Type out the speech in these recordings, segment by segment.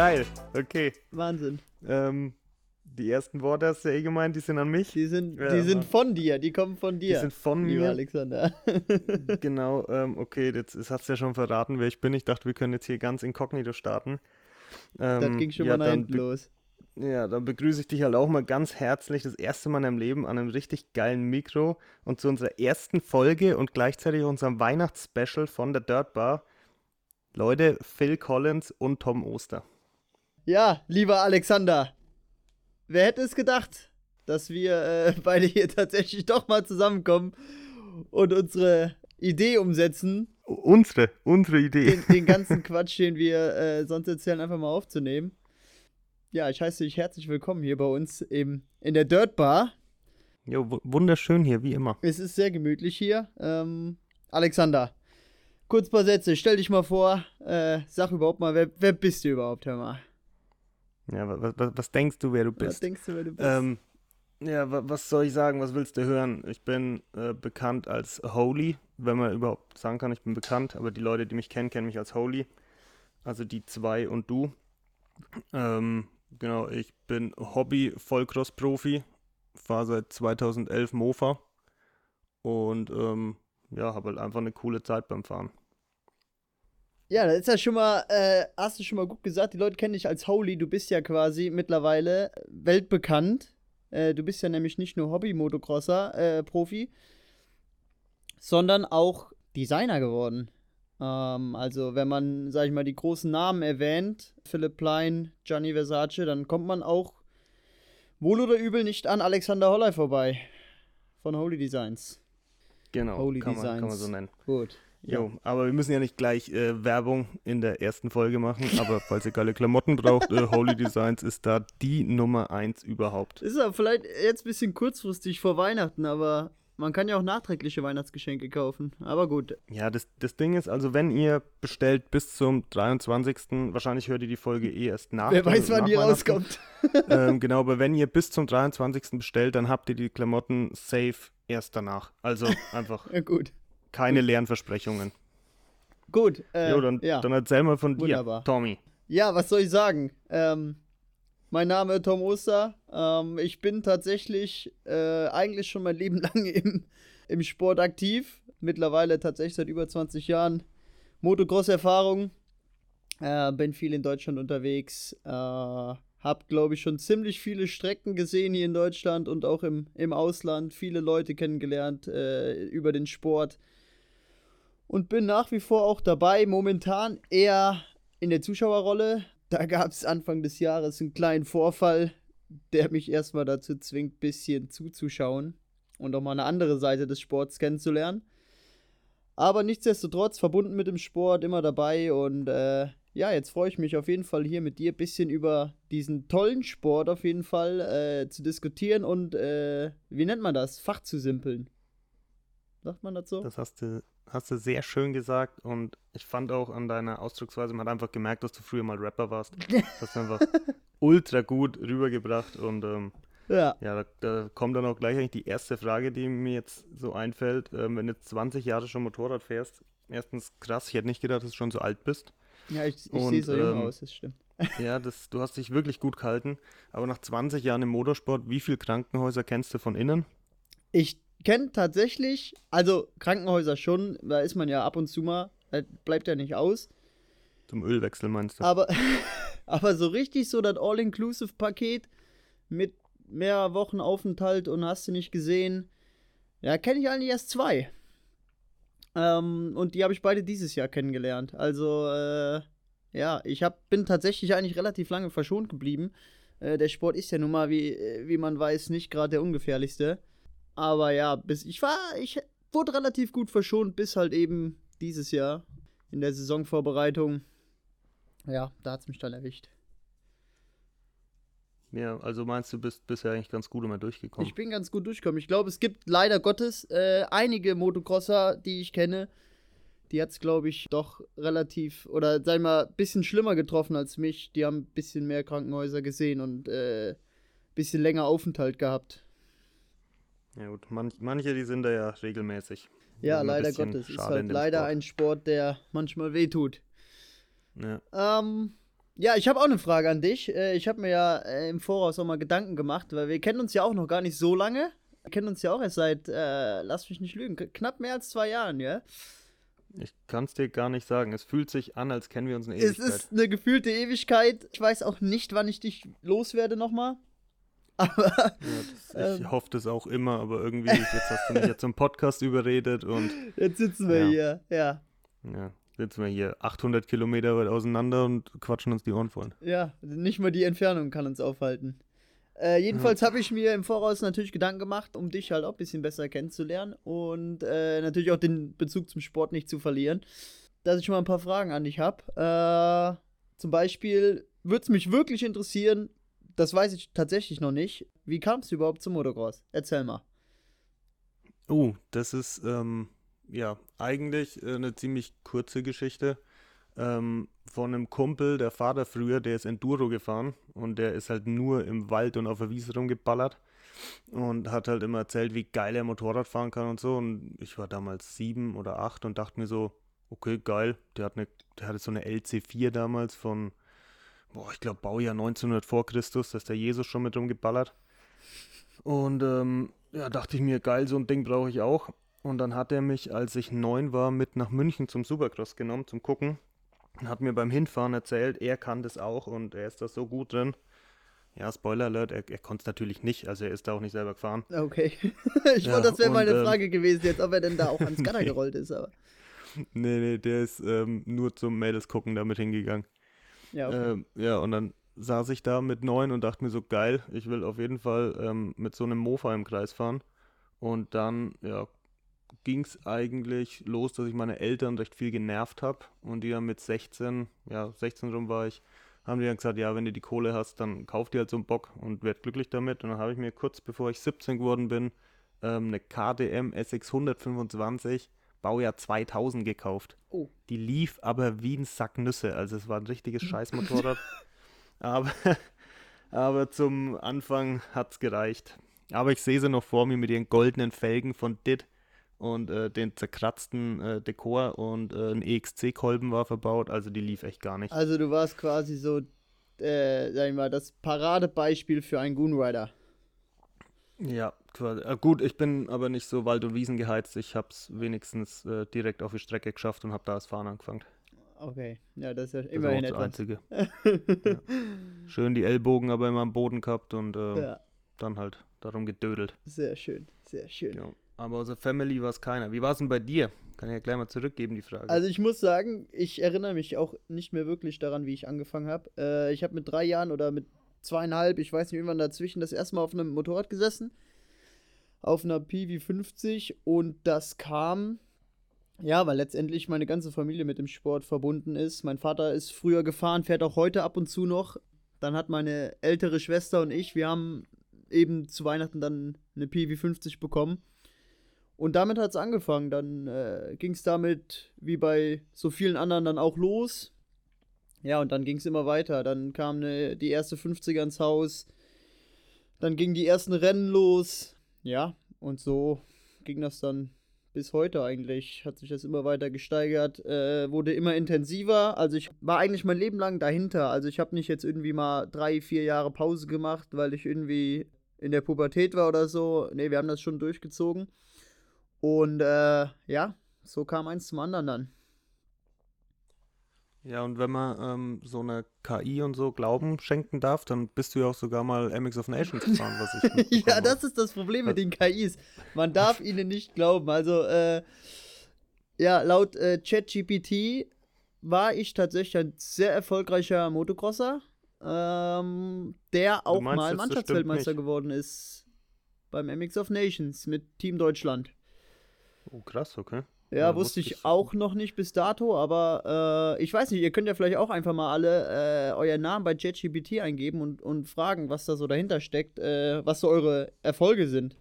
geil. Okay. Wahnsinn. Ähm, die ersten Worte hast du ja eh gemeint, die sind an mich. Die sind, Ja, die sind von dir, die kommen von dir. Die sind von mir. Alexander. Genau, ähm, okay, jetzt das hast du ja schon verraten, wer ich bin. Ich dachte, wir können jetzt hier ganz inkognito starten. Ähm, das ging schon ja, mal nach hinten los. Ja, dann begrüße ich dich halt auch mal ganz herzlich das erste Mal in deinem Leben an einem richtig geilen Mikro und zu unserer ersten Folge und gleichzeitig unserem Weihnachtsspecial von der Dirt Bar. Leute, Phil Collins und Tom Oster. Ja, lieber Alexander, wer hätte es gedacht, dass wir äh, beide hier tatsächlich doch mal zusammenkommen und unsere Idee umsetzen, Unsere, unsere Idee. den, den ganzen Quatsch, den wir äh, sonst erzählen, einfach mal aufzunehmen. Ja, ich heiße dich herzlich willkommen hier bei uns im, in der Dirt Bar. Jo, wu- wunderschön hier, wie immer. Es ist sehr gemütlich hier. Ähm, Alexander, kurz ein paar Sätze. Stell dich mal vor. Äh, sag überhaupt mal, wer, wer bist du überhaupt, hör mal? Ja, was, was, was denkst du, wer du Was bist? denkst du, wer du bist? Ähm, ja, wa- was soll ich sagen? Was willst du hören? Ich bin äh, bekannt als Holy, wenn man überhaupt sagen kann, ich bin bekannt, aber die Leute, die mich kennen, kennen mich als Holy. Also die zwei und du. Ähm, genau, ich bin Hobby-Vollcross-Profi, fahre seit 2011 Mofa und ähm, ja, habe halt einfach eine coole Zeit beim Fahren. Ja, das ist ja schon mal, äh, hast du schon mal gut gesagt, die Leute kennen dich als Holy. Du bist ja quasi mittlerweile weltbekannt. Äh, du bist ja nämlich nicht nur Hobby-Motocrosser, äh, Profi, sondern auch Designer geworden. Ähm, also, wenn man, sag ich mal, die großen Namen erwähnt, Philipp Plein, Gianni Versace, dann kommt man auch wohl oder übel nicht an Alexander Holler vorbei. Von Holy Designs. Genau, Holy kann, man, kann man Designs. so nennen. Gut. Jo, aber wir müssen ja nicht gleich äh, Werbung in der ersten Folge machen, aber falls ihr geile Klamotten braucht, äh, Holy Designs ist da die Nummer eins überhaupt. Ist ja vielleicht jetzt ein bisschen kurzfristig vor Weihnachten, aber man kann ja auch nachträgliche Weihnachtsgeschenke kaufen. Aber gut. Ja, das, das Ding ist, also wenn ihr bestellt bis zum 23., wahrscheinlich hört ihr die Folge eh erst nach. Wer weiß, wann die rauskommt. ähm, genau, aber wenn ihr bis zum 23. bestellt, dann habt ihr die Klamotten safe erst danach. Also einfach Ja, gut. Keine leeren Versprechungen. Gut. Äh, jo, dann, ja. dann erzähl mal von dir, Wunderbar. Tommy. ja, was soll ich sagen? Ähm, mein Name ist Tom Oster. Ähm, ich bin tatsächlich äh, eigentlich schon mein Leben lang im, im Sport aktiv. Mittlerweile tatsächlich seit über 20 Jahren Motocross-Erfahrung. Äh, bin viel in Deutschland unterwegs. Äh, hab, glaube ich, schon ziemlich viele Strecken gesehen hier in Deutschland und auch im, im Ausland. Viele Leute kennengelernt äh, über den Sport. Und bin nach wie vor auch dabei. Momentan eher in der Zuschauerrolle. Da gab es Anfang des Jahres einen kleinen Vorfall, der mich erstmal dazu zwingt, ein bisschen zuzuschauen und auch mal eine andere Seite des Sports kennenzulernen. Aber nichtsdestotrotz verbunden mit dem Sport, immer dabei und äh, ja, jetzt freue ich mich auf jeden Fall hier mit dir ein bisschen über diesen tollen Sport auf jeden Fall äh, zu diskutieren und äh, wie nennt man das? Fach zu simpeln. Sagt man das so? Das hast du, hast du sehr schön gesagt und ich fand auch an deiner Ausdrucksweise, man hat einfach gemerkt, dass du früher mal Rapper warst. Das hast du einfach ultra gut rübergebracht und ähm, ja. ja, da, da kommt dann auch gleich eigentlich die erste Frage, die mir jetzt so einfällt. Ähm, wenn du jetzt 20 Jahre schon Motorrad fährst, erstens krass, ich hätte nicht gedacht, dass du schon so alt bist. Ja, ich, ich sehe so jung ähm, aus, das stimmt. Ja, das, du hast dich wirklich gut gehalten, aber nach 20 Jahren im Motorsport, wie viele Krankenhäuser kennst du von innen? Ich kenne tatsächlich, also Krankenhäuser schon, da ist man ja ab und zu mal, bleibt ja nicht aus. Zum Ölwechsel meinst du? Aber, aber so richtig so das All-Inclusive-Paket mit mehr Wochen Aufenthalt und hast du nicht gesehen, ja, kenne ich eigentlich erst zwei. Ähm, und die habe ich beide dieses Jahr kennengelernt. Also, äh, ja, ich hab, bin tatsächlich eigentlich relativ lange verschont geblieben. Äh, der Sport ist ja nun mal, wie, wie man weiß, nicht gerade der ungefährlichste. Aber ja, bis ich war, ich wurde relativ gut verschont, bis halt eben dieses Jahr in der Saisonvorbereitung. Ja, da hat es mich dann erwischt. Ja, also meinst du, bist bisher eigentlich ganz gut immer durchgekommen? Ich bin ganz gut durchgekommen. Ich glaube, es gibt leider Gottes äh, einige Motocrosser, die ich kenne, die hat es, glaube ich, doch relativ, oder sag ich mal, ein bisschen schlimmer getroffen als mich. Die haben ein bisschen mehr Krankenhäuser gesehen und äh, ein bisschen länger Aufenthalt gehabt. Ja gut, manch, manche, die sind da ja regelmäßig. Ja, leider Gottes. Ist halt leider Sport. ein Sport, der manchmal wehtut. Ja. Ähm, Ja, ich habe auch eine Frage an dich. Äh, ich habe mir ja äh, im Voraus auch mal Gedanken gemacht, weil wir kennen uns ja auch noch gar nicht so lange. Wir kennen uns ja auch erst seit, äh, lass mich nicht lügen, knapp mehr als zwei Jahren, ja? Ich kann es dir gar nicht sagen. Es fühlt sich an, als kennen wir uns eine Ewigkeit. Es ist eine gefühlte Ewigkeit. Ich weiß auch nicht, wann ich dich loswerde nochmal. Aber. Ja, das, ich ähm, hoffe das auch immer, aber irgendwie, jetzt hast du mich ja zum Podcast überredet und. Jetzt sitzen wir ja. hier, ja. Ja, sitzen wir hier 800 Kilometer weit auseinander und quatschen uns die Ohren voll. Ja, nicht mal die Entfernung kann uns aufhalten. Äh, jedenfalls ja. habe ich mir im Voraus natürlich Gedanken gemacht, um dich halt auch ein bisschen besser kennenzulernen und äh, natürlich auch den Bezug zum Sport nicht zu verlieren. Dass ich mal ein paar Fragen an dich habe. Äh, zum Beispiel würde es mich wirklich interessieren, das weiß ich tatsächlich noch nicht. Wie kamst du überhaupt zum Motocross? Erzähl mal. Oh, das ist ähm, ja eigentlich äh, eine ziemlich kurze Geschichte ähm, von einem Kumpel, der Vater früher, der ist Enduro gefahren und der ist halt nur im Wald und auf der Wiese rumgeballert und hat halt immer erzählt, wie geil er Motorrad fahren kann und so. Und ich war damals sieben oder acht und dachte mir so, okay, geil. Der, hat eine, der hatte so eine LC4 damals von, boah, ich glaube Baujahr 1900 vor Christus, da ist der Jesus schon mit rumgeballert. Und ähm, ja, dachte ich mir, geil, so ein Ding brauche ich auch. Und dann hat er mich, als ich neun war, mit nach München zum Supercross genommen, zum Gucken hat mir beim Hinfahren erzählt, er kann das auch und er ist da so gut drin. Ja, Spoiler Alert, er, er konnte es natürlich nicht, also er ist da auch nicht selber gefahren. Okay. ich ja, wollte, das wäre meine ähm, Frage gewesen, jetzt, ob er denn da auch ans Scanner nee. gerollt ist, aber. Nee, nee, der ist ähm, nur zum Mädels gucken damit hingegangen. Ja, okay. ähm, ja, und dann saß ich da mit neun und dachte mir so, geil, ich will auf jeden Fall ähm, mit so einem Mofa im Kreis fahren. Und dann, ja, ging es eigentlich los, dass ich meine Eltern recht viel genervt habe und die dann mit 16, ja, 16 rum war ich, haben die dann gesagt, ja, wenn du die Kohle hast, dann kauf dir halt so einen Bock und werd glücklich damit. Und dann habe ich mir kurz bevor ich 17 geworden bin, ähm, eine KDM SX 125 Baujahr 2000 gekauft. Oh. Die lief aber wie ein Sack Nüsse, also es war ein richtiges Scheißmotorrad. aber, aber zum Anfang hat es gereicht. Aber ich sehe sie noch vor mir mit ihren goldenen Felgen von Dit und äh, den zerkratzten äh, Dekor und äh, ein EXC-Kolben war verbaut, also die lief echt gar nicht. Also du warst quasi so, äh, sag ich mal, das Paradebeispiel für einen Goonrider. Ja. Äh, gut, ich bin aber nicht so Wald- und Wiesen geheizt. Ich habe es wenigstens äh, direkt auf die Strecke geschafft und habe da das Fahren angefangen. Okay, ja, das ist ja immerhin das. Einzige. ja. Schön die Ellbogen aber immer am Boden gehabt und ähm, ja. dann halt darum gedödelt. Sehr schön, sehr schön. Ja. Aber außer Family war es keiner. Wie war es denn bei dir? Kann ich ja gleich mal zurückgeben, die Frage. Also ich muss sagen, ich erinnere mich auch nicht mehr wirklich daran, wie ich angefangen habe. Äh, ich habe mit drei Jahren oder mit zweieinhalb, ich weiß nicht, irgendwann dazwischen, das erste Mal auf einem Motorrad gesessen. Auf einer PV50 und das kam, ja, weil letztendlich meine ganze Familie mit dem Sport verbunden ist. Mein Vater ist früher gefahren, fährt auch heute ab und zu noch. Dann hat meine ältere Schwester und ich, wir haben eben zu Weihnachten dann eine PV50 bekommen. Und damit hat es angefangen. Dann äh, ging es damit, wie bei so vielen anderen, dann auch los. Ja, und dann ging es immer weiter. Dann kam ne, die erste 50er ins Haus. Dann gingen die ersten Rennen los. Ja, und so ging das dann bis heute eigentlich. Hat sich das immer weiter gesteigert. Äh, wurde immer intensiver. Also ich war eigentlich mein Leben lang dahinter. Also ich habe nicht jetzt irgendwie mal drei, vier Jahre Pause gemacht, weil ich irgendwie in der Pubertät war oder so. Nee, wir haben das schon durchgezogen. Und äh, ja, so kam eins zum anderen dann. Ja, und wenn man ähm, so eine KI und so Glauben schenken darf, dann bist du ja auch sogar mal MX of Nations gefahren, was ich. ja, das ist das Problem mit den KIs. Man darf ihnen nicht glauben. Also, äh, ja, laut äh, ChatGPT war ich tatsächlich ein sehr erfolgreicher Motocrosser, ähm, der auch meinst, mal Mannschaftsweltmeister geworden ist beim MX of Nations mit Team Deutschland. Oh, krass, okay. Ja, wusste ich auch noch nicht bis dato, aber äh, ich weiß nicht, ihr könnt ja vielleicht auch einfach mal alle äh, euren Namen bei ChatGPT eingeben und, und fragen, was da so dahinter steckt, äh, was so eure Erfolge sind.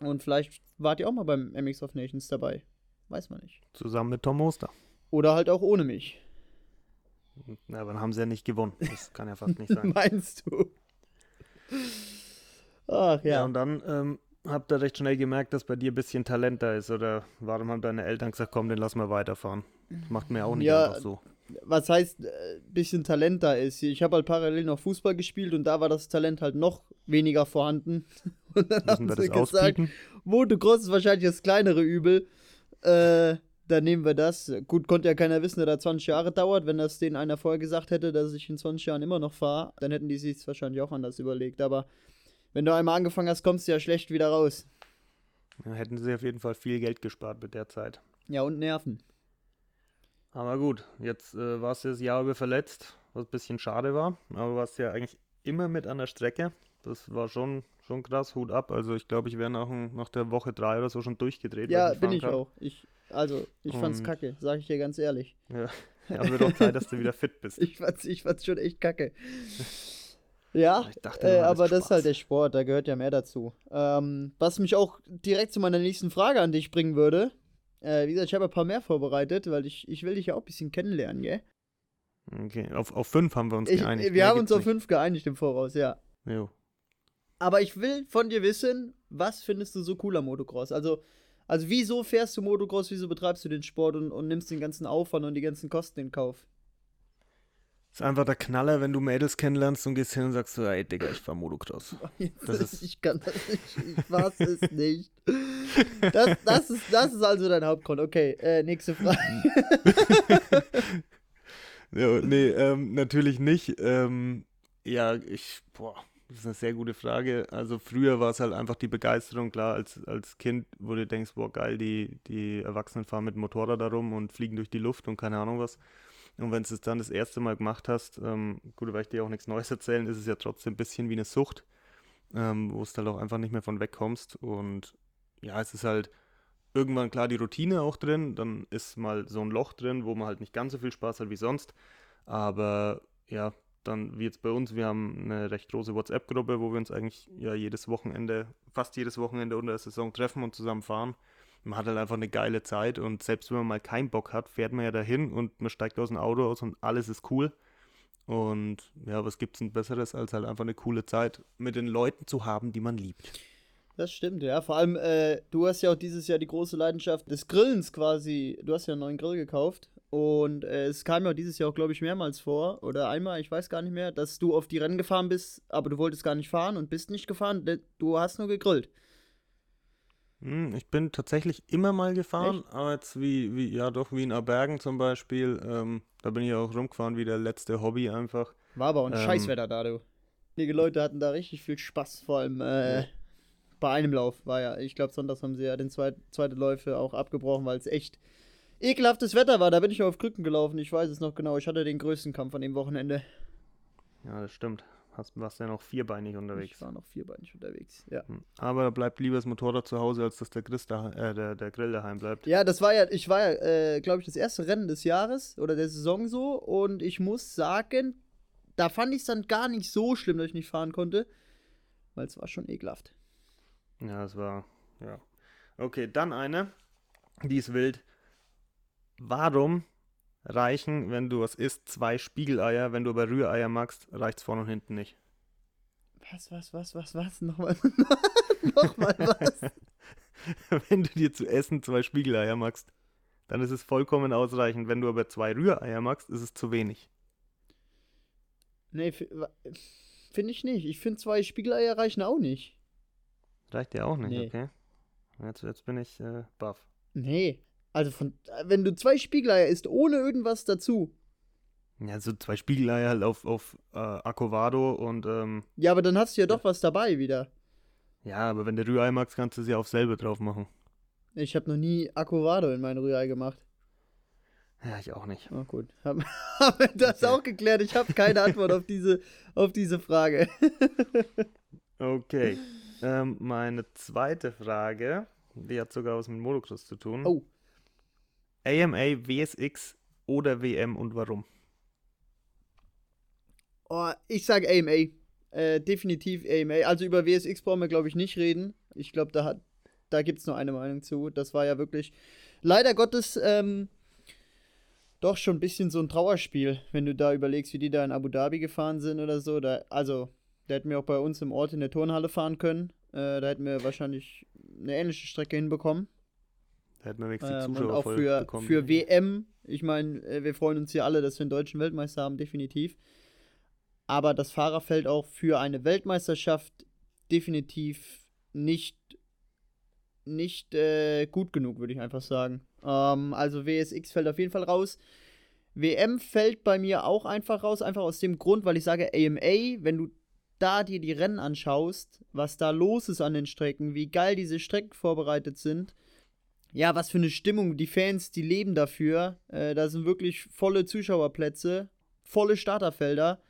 Und vielleicht wart ihr auch mal beim MX of Nations dabei. Weiß man nicht. Zusammen mit Tom Oster. Oder halt auch ohne mich. Na, aber dann haben sie ja nicht gewonnen. Das kann ja fast nicht sein. Meinst du? Ach ja. Ja, und dann ähm, habt ihr recht schnell gemerkt, dass bei dir ein bisschen Talent da ist? Oder warum haben deine Eltern gesagt, komm, den lass mal weiterfahren? Das macht mir auch nicht ja, einfach so. was heißt, äh, bisschen Talent da ist. Ich habe halt parallel noch Fußball gespielt und da war das Talent halt noch weniger vorhanden. Und dann Müssen wir haben das sie gesagt, ausbieten? Motocross ist wahrscheinlich das kleinere Übel. Äh, dann nehmen wir das. Gut, konnte ja keiner wissen, dass das 20 Jahre dauert. Wenn das denen einer vorher gesagt hätte, dass ich in 20 Jahren immer noch fahre, dann hätten die sich wahrscheinlich auch anders überlegt. Aber wenn du einmal angefangen hast, kommst du ja schlecht wieder raus. Da hätten sie auf jeden Fall viel Geld gespart mit der Zeit. Ja, und Nerven. Aber gut, jetzt äh, warst du das Jahr über verletzt, was ein bisschen schade war. Aber warst ja eigentlich immer mit an der Strecke. Das war schon, schon krass, Hut ab. Also ich glaube, ich wäre nach, nach der Woche drei oder so schon durchgedreht. Ja, ich bin ich kann. auch. Ich, also, ich fand's Und- kacke, sag ich dir ganz ehrlich. Ja, ja wird auch Zeit, dass du wieder fit bist. Ich fand's, ich fand's schon echt kacke. Ja, Ich dachte, äh, aber das ist halt der Spaß. Sport, da gehört ja mehr dazu. Ähm, was mich auch direkt zu meiner nächsten Frage an dich bringen würde. Äh, wie gesagt, ich habe ein paar mehr vorbereitet, weil ich, ich will dich ja auch ein bisschen kennenlernen, gell? Okay, auf, auf fünf haben wir uns Ich, geeinigt. wir Mehr haben uns auf fünf geeinigt im Voraus, ja. nicht. Jo. Aber ich will von dir wissen, was findest du so cool am Motocross? Also, also wieso fährst du Motocross, wieso betreibst du den Sport und, und nimmst den ganzen Aufwand und die ganzen Kosten in Kauf? Ist einfach der Knaller, wenn du Mädels kennenlernst und gehst hin und sagst so, ey Digga, ich fahr Motocross. Das ist- ich kann das nicht, ich weiß es nicht. Das, das, ist, das ist also dein Hauptgrund. Okay, äh, nächste Frage. Ja, nee, ähm, natürlich nicht. Ähm, ja, ich, boah, das ist eine sehr gute Frage. Also früher war es halt einfach die Begeisterung, klar, als, als Kind, wo du denkst, boah, geil, die, die Erwachsenen fahren mit Motorrad da rum und fliegen durch die Luft und keine Ahnung was. Und wenn du es dann das erste Mal gemacht hast, ähm, gut, weil ich dir auch nichts Neues erzählen, ist es ja trotzdem ein bisschen wie eine Sucht, ähm, wo es dann auch einfach nicht mehr von wegkommst. Und ja, es ist halt irgendwann klar die Routine auch drin, dann ist mal so ein Loch drin, wo man halt nicht ganz so viel Spaß hat wie sonst. Aber ja, dann wie jetzt bei uns, wir haben eine recht große WhatsApp-Gruppe, wo wir uns eigentlich ja jedes Wochenende, fast jedes Wochenende unter der Saison treffen und zusammen fahren. Man hat halt einfach eine geile Zeit und selbst wenn man mal keinen Bock hat, fährt man ja dahin und man steigt aus dem Auto aus und alles ist cool. Und ja, was gibt's denn Besseres, als halt einfach eine coole Zeit mit den Leuten zu haben, die man liebt. Das stimmt, ja. Vor allem, äh, du hast ja auch dieses Jahr die große Leidenschaft des Grillens quasi. Du hast ja einen neuen Grill gekauft. Und äh, es kam ja dieses Jahr auch, glaube ich, mehrmals vor. Oder einmal, ich weiß gar nicht mehr, dass du auf die Rennen gefahren bist, aber du wolltest gar nicht fahren und bist nicht gefahren. Du hast nur gegrillt. Hm, Ich bin tatsächlich immer mal gefahren, aber jetzt wie, wie, ja doch, wie in Abergen zum Beispiel. Ähm, da bin ich auch rumgefahren, wie der letzte Hobby einfach. War aber auch ein Ähm. Scheißwetter da, du. Einige Leute hatten da richtig viel Spaß, vor allem äh, bei einem Lauf war ja. Ich glaube, sonntags haben sie ja den zweit, zweite Läufe auch abgebrochen, weil es echt ekelhaftes Wetter war. Da bin ich auf Krücken gelaufen, ich weiß es noch genau. Ich hatte den größten Kampf an dem Wochenende. Ja, das stimmt. Hast, warst ja noch vierbeinig Ich unterwegs. war noch vierbeinig unterwegs, ja. Hm. Aber da bleibt lieber das Motorrad zu Hause, als dass der, Chris da, äh, der, der Grill daheim bleibt. Ja, das war ja, ich war ja, äh, glaube ich, das erste Rennen des Jahres oder der Saison so und ich muss sagen, da fand ich es dann gar nicht so schlimm, dass ich nicht fahren konnte, weil es war schon ekelhaft. Ja, das war, ja. Okay, dann eine, die ist wild. Warum reichen, wenn du was isst, zwei Spiegeleier, wenn du aber Rühreier magst, reicht's vorne und hinten nicht? Was, was, was, was, was? Nochmal, nochmal was? wenn du dir zu essen zwei Spiegeleier magst, dann ist es vollkommen ausreichend. Wenn du aber zwei Rühreier magst, ist es zu wenig. Nee, finde ich nicht. Ich finde zwei Spiegeleier reichen auch nicht. Reicht dir auch nicht, Nee. okay? Jetzt, jetzt bin ich äh, baff. Nee. Also von, wenn du zwei Spiegeleier isst, ohne irgendwas dazu. Ja, so zwei Spiegeleier halt auf, auf äh, Acovado und ähm, Ja, aber dann hast du ja doch was dabei wieder. ja, aber wenn du Rührei magst, kannst du sie auf selbe drauf machen. Ich habe noch nie Aquavado in mein Rührei gemacht. Ja, ich auch nicht. Oh gut. Haben wir das Okay. auch geklärt? Ich habe keine Antwort auf diese, auf diese Frage. Okay. ähm, meine zweite Frage, die hat sogar was mit Motocross zu tun. Oh. AMA, WSX oder WM und warum? Oh, ich sage AMA. Äh, definitiv AMA. Also über WSX brauchen wir, glaube ich, nicht reden. Ich glaube, da, da gibt es nur eine Meinung zu. Das war ja wirklich, leider Gottes, ähm, doch schon ein bisschen so ein Trauerspiel, wenn du da überlegst, wie die da in Abu Dhabi gefahren sind oder so. Da, also, da hätten wir auch bei uns im Ort in der Turnhalle fahren können. Äh, da hätten wir wahrscheinlich eine ähnliche Strecke hinbekommen. Da hätten wir wenigstens die Ähm, und Zuschauer auch voll für, bekommen. für WM. Ich meine, äh, wir freuen uns hier alle, dass wir einen deutschen Weltmeister haben, definitiv. Aber das Fahrerfeld auch für eine Weltmeisterschaft definitiv nicht, nicht äh, gut genug, würde ich einfach sagen. Ähm, also WSX fällt auf jeden Fall raus. WM fällt bei mir auch einfach raus, einfach aus dem Grund, weil ich sage, AMA, wenn du da dir die Rennen anschaust, was da los ist an den Strecken, wie geil diese Strecken vorbereitet sind, ja, was für eine Stimmung, die Fans, die leben dafür. Äh, da sind wirklich volle Zuschauerplätze, volle Starterfelder.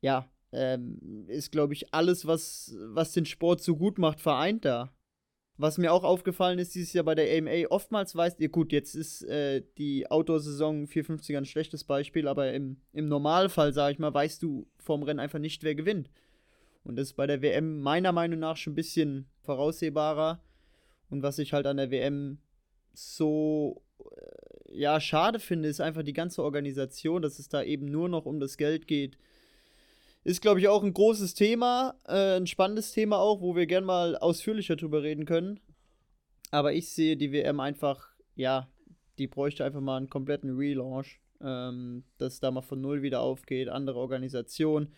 Ja, ähm, ist, glaube ich, alles, was, was den Sport so gut macht, vereint da. Was mir auch aufgefallen ist dieses Jahr bei der AMA, oftmals weißt ihr, gut, jetzt ist äh, die Outdoor-Saison 450 ein schlechtes Beispiel, aber im, im Normalfall, sage ich mal, weißt du vorm Rennen einfach nicht, wer gewinnt. Und das ist bei der WM meiner Meinung nach schon ein bisschen voraussehbarer. Und was ich halt an der WM so äh, ja schade finde, ist einfach die ganze Organisation, dass es da eben nur noch um das Geld geht. Ist, glaube ich, auch ein großes Thema, äh, ein spannendes Thema auch, wo wir gern mal ausführlicher drüber reden können. Aber ich sehe die WM einfach, ja, die bräuchte einfach mal einen kompletten Relaunch, ähm, dass da mal von Null wieder aufgeht, andere Organisation.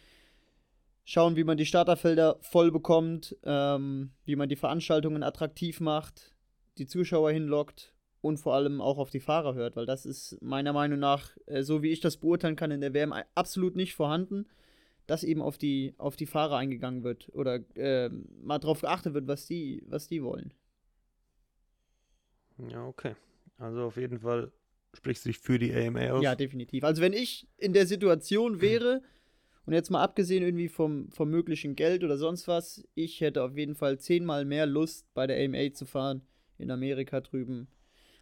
Schauen, wie man die Starterfelder voll bekommt, ähm, wie man die Veranstaltungen attraktiv macht, die Zuschauer hinlockt und vor allem auch auf die Fahrer hört, weil das ist meiner Meinung nach, äh, so wie ich das beurteilen kann, in der WM absolut nicht vorhanden, dass eben auf die, auf die Fahrer eingegangen wird oder äh, mal drauf geachtet wird, was die, was die wollen. Ja, okay. Also auf jeden Fall sprichst du dich für die AMA aus. Ja, definitiv. Also wenn ich in der Situation wäre, und jetzt mal abgesehen irgendwie vom, vom möglichen Geld oder sonst was, ich hätte auf jeden Fall zehnmal mehr Lust, bei der AMA zu fahren, in Amerika drüben.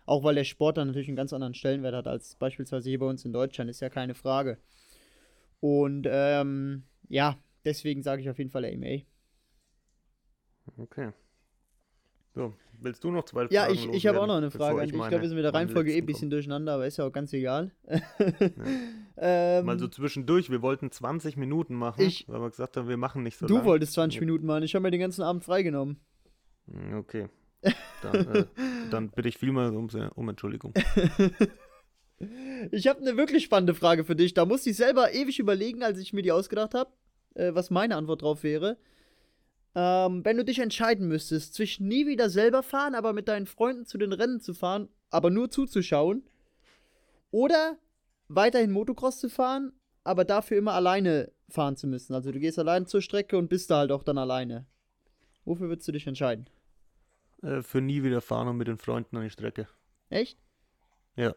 Auch weil der Sport dann natürlich einen ganz anderen Stellenwert hat als beispielsweise hier bei uns in Deutschland, ist ja keine Frage. Und ähm, ja, deswegen sage ich auf jeden Fall AMA. Okay. So, willst du noch zwei Ja, Fragen ich, ich habe auch noch eine Frage. Ich meine- glaube, wir sind mit der Reihenfolge eh ein bisschen durcheinander, aber ist ja auch ganz egal. komme? ähm, Mal so zwischendurch, wir wollten 20 Minuten machen, Ich- weil wir gesagt haben, wir machen nicht so du lang. wolltest 20 Ja. Minuten machen, ich habe mir den ganzen Abend freigenommen. Hm, Okay. Dann, äh, dann bitte ich vielmal um, um Entschuldigung. Ich habe eine wirklich spannende Frage für dich. Da musste ich selber ewig überlegen, als ich mir die ausgedacht habe, äh, was meine Antwort drauf wäre. Ähm, wenn du dich entscheiden müsstest, zwischen nie wieder selber fahren, aber mit deinen Freunden zu den Rennen zu fahren, aber nur zuzuschauen, oder weiterhin Motocross zu fahren, aber dafür immer alleine fahren zu müssen. Also du gehst allein zur Strecke und bist da halt auch dann alleine. Wofür würdest du dich entscheiden? Äh, für nie wieder fahren und mit den Freunden an die Strecke. Echt? Ja.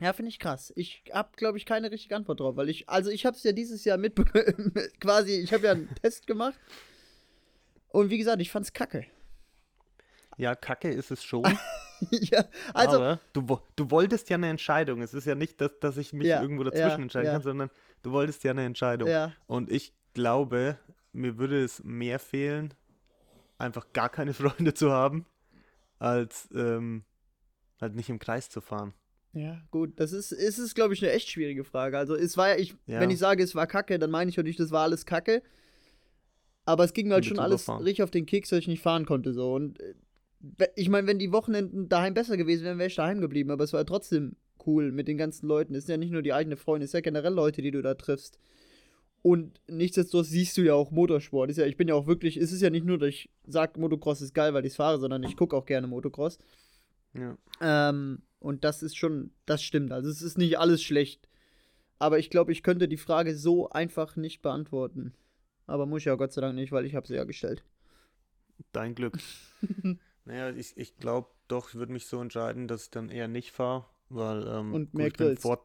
Ja, finde ich krass. Ich habe, glaube ich, keine richtige Antwort drauf, weil ich, also ich habe es ja dieses Jahr mit, quasi, ich habe ja einen Test gemacht und wie gesagt, ich fand's kacke. Ja, kacke ist es schon. ja, also, aber du, du wolltest ja eine Entscheidung. Es ist ja nicht, dass, dass ich mich Ja, irgendwo dazwischen ja, entscheiden ja. kann, sondern du wolltest ja eine Entscheidung. ja, Und ich glaube, mir würde es mehr fehlen, einfach gar keine Freunde zu haben, als ähm, halt nicht im Kreis zu fahren. ja, gut, das ist, ist es, glaube ich, eine echt schwierige Frage. Also, es war ja, ich, Ja. wenn ich sage, es war kacke, dann meine ich natürlich, das war alles kacke. Aber es ging mir halt schon alles richtig auf den Keks, dass ich nicht fahren konnte, so. Und äh, ich meine, wenn die Wochenenden daheim besser gewesen wären, wäre ich daheim geblieben. Aber es war trotzdem cool mit den ganzen Leuten. Es sind ja nicht nur die eigenen Freunde, es sind ja generell Leute, die du da triffst. Und nichtsdestotrotz siehst du ja auch Motorsport. Ist ja, ich bin ja auch wirklich, es ist ja nicht nur, dass ich sage, Motocross ist geil, weil ich es fahre, sondern ich gucke auch gerne Motocross. Ja. Ähm, und das ist schon, das stimmt. Also es ist nicht alles schlecht. Aber ich glaube, ich könnte die Frage so einfach nicht beantworten. Aber muss ich ja Gott sei Dank nicht, weil ich habe sie ja gestellt. Dein Glück. naja, ich, ich glaube doch, ich würde mich so entscheiden, dass ich dann eher nicht fahre, weil ähm, Und gut, mehr ich bin grillst. fort,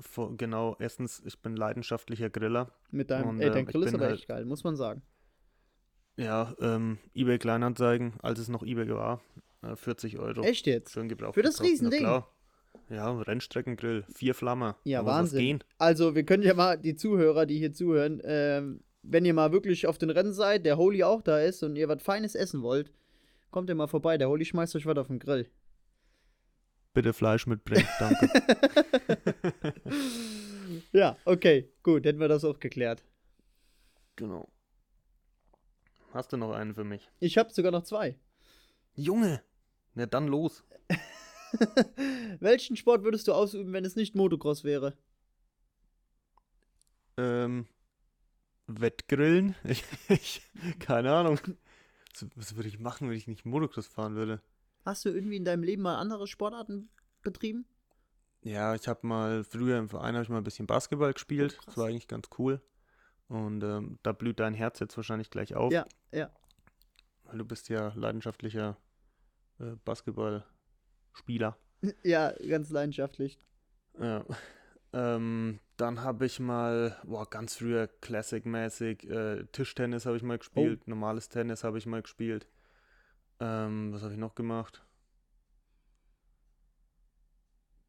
vor, genau, erstens, ich bin leidenschaftlicher Griller. Mit deinem, Und, ey, äh, dein ich Grill ist aber halt- echt geil, muss man sagen. Ja, ähm, eBay Kleinanzeigen, als es noch eBay war, äh, 40 Euro. Echt jetzt? Schön gebraucht. Für das Riesending? klar. Ja, Rennstreckengrill, vier Flammer. Ja, Da Wahnsinn. Gehen. Also, wir können ja mal, die Zuhörer, die hier zuhören, ähm, wenn ihr mal wirklich auf den Rennen seid, der Holy auch da ist und ihr was Feines essen wollt, kommt ihr mal vorbei. Der Holy schmeißt euch was auf den Grill. Bitte Fleisch mitbringen, danke. Ja, okay, gut, hätten wir das auch geklärt. genau. Hast du noch einen für mich? Ich habe sogar noch zwei. Junge, Ja, dann los. Welchen Sport würdest du ausüben, wenn es nicht Motocross wäre? Ähm, Wettgrillen? Ich, ich, keine Ahnung. Was, würde ich machen, wenn ich nicht Motocross fahren würde? Hast du irgendwie in deinem Leben mal andere Sportarten betrieben? Ja, ich habe mal, früher im Verein habe ich mal ein bisschen Basketball gespielt. Oh, das war eigentlich ganz cool. Und ähm, da blüht dein Herz jetzt wahrscheinlich gleich auf. Ja, ja. Weil du bist ja leidenschaftlicher äh, Basketballspieler. Ja, ganz leidenschaftlich. Ja. Ähm, dann habe ich mal, boah, ganz früher Classic-mäßig, äh, Tischtennis habe ich mal gespielt, normales Tennis habe ich mal gespielt. Ähm, was habe ich noch gemacht?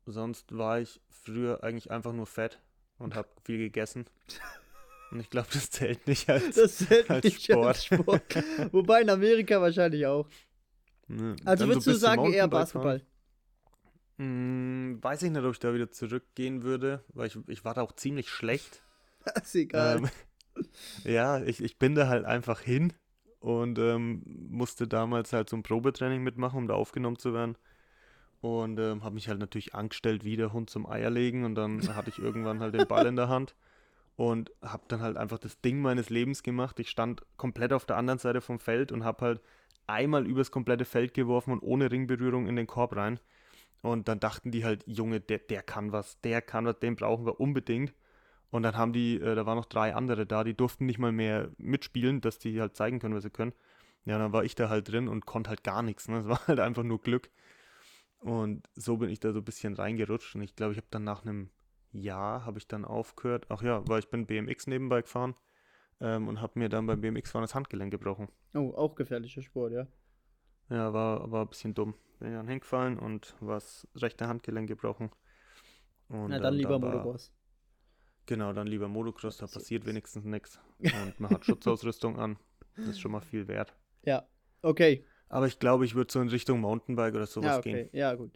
Sonst war ich früher eigentlich einfach nur fett und habe viel gegessen. Und ich glaube, das zählt nicht als. Das zählt als nicht als Sport. Wobei in Amerika wahrscheinlich auch. ne, Also dann würdest so du sagen eher Basketball? fahren. Hm, weiß ich nicht, ob ich da wieder zurückgehen würde, weil ich, ich war da auch ziemlich schlecht. ist egal. Ähm, ja, ich, ich bin da halt einfach hin und ähm, musste damals halt so ein Probetraining mitmachen, um da aufgenommen zu werden. Und ähm, habe mich halt natürlich angestellt wie der Hund zum Eierlegen und dann hatte ich irgendwann halt den Ball in der Hand und habe dann halt einfach das Ding meines Lebens gemacht. Ich stand komplett auf der anderen Seite vom Feld und habe halt einmal übers komplette Feld geworfen und ohne Ringberührung in den Korb rein. Und dann dachten die halt, Junge, der, der kann was, der kann was, den brauchen wir unbedingt. Und dann haben die, äh, da waren noch drei andere da, die durften nicht mal mehr mitspielen, dass die halt zeigen können, was sie können. Ja, dann war ich da halt drin und konnte halt gar nichts. Ne? Es war halt einfach nur Glück. Und so bin ich da so ein bisschen reingerutscht. Und ich glaube, ich habe dann nach einem Jahr, habe ich dann aufgehört. Ach ja, weil ich bin BMX nebenbei gefahren ähm, und habe mir dann beim BMX-Fahren das Handgelenk gebrochen. Oh, auch gefährlicher Sport, ja. Ja, war, war ein bisschen dumm. Bin dann hingefallen und war das rechte Handgelenk gebrochen. Und, Na dann ähm, lieber war- Motocross. Genau, dann lieber Motocross, da Passiert passiert wenigstens nichts. Und man hat Schutzausrüstung an. Das ist schon mal viel wert. Ja. Okay. Aber ich glaube, ich würde so in Richtung Mountainbike oder sowas ja, okay. gehen. Ja, gut.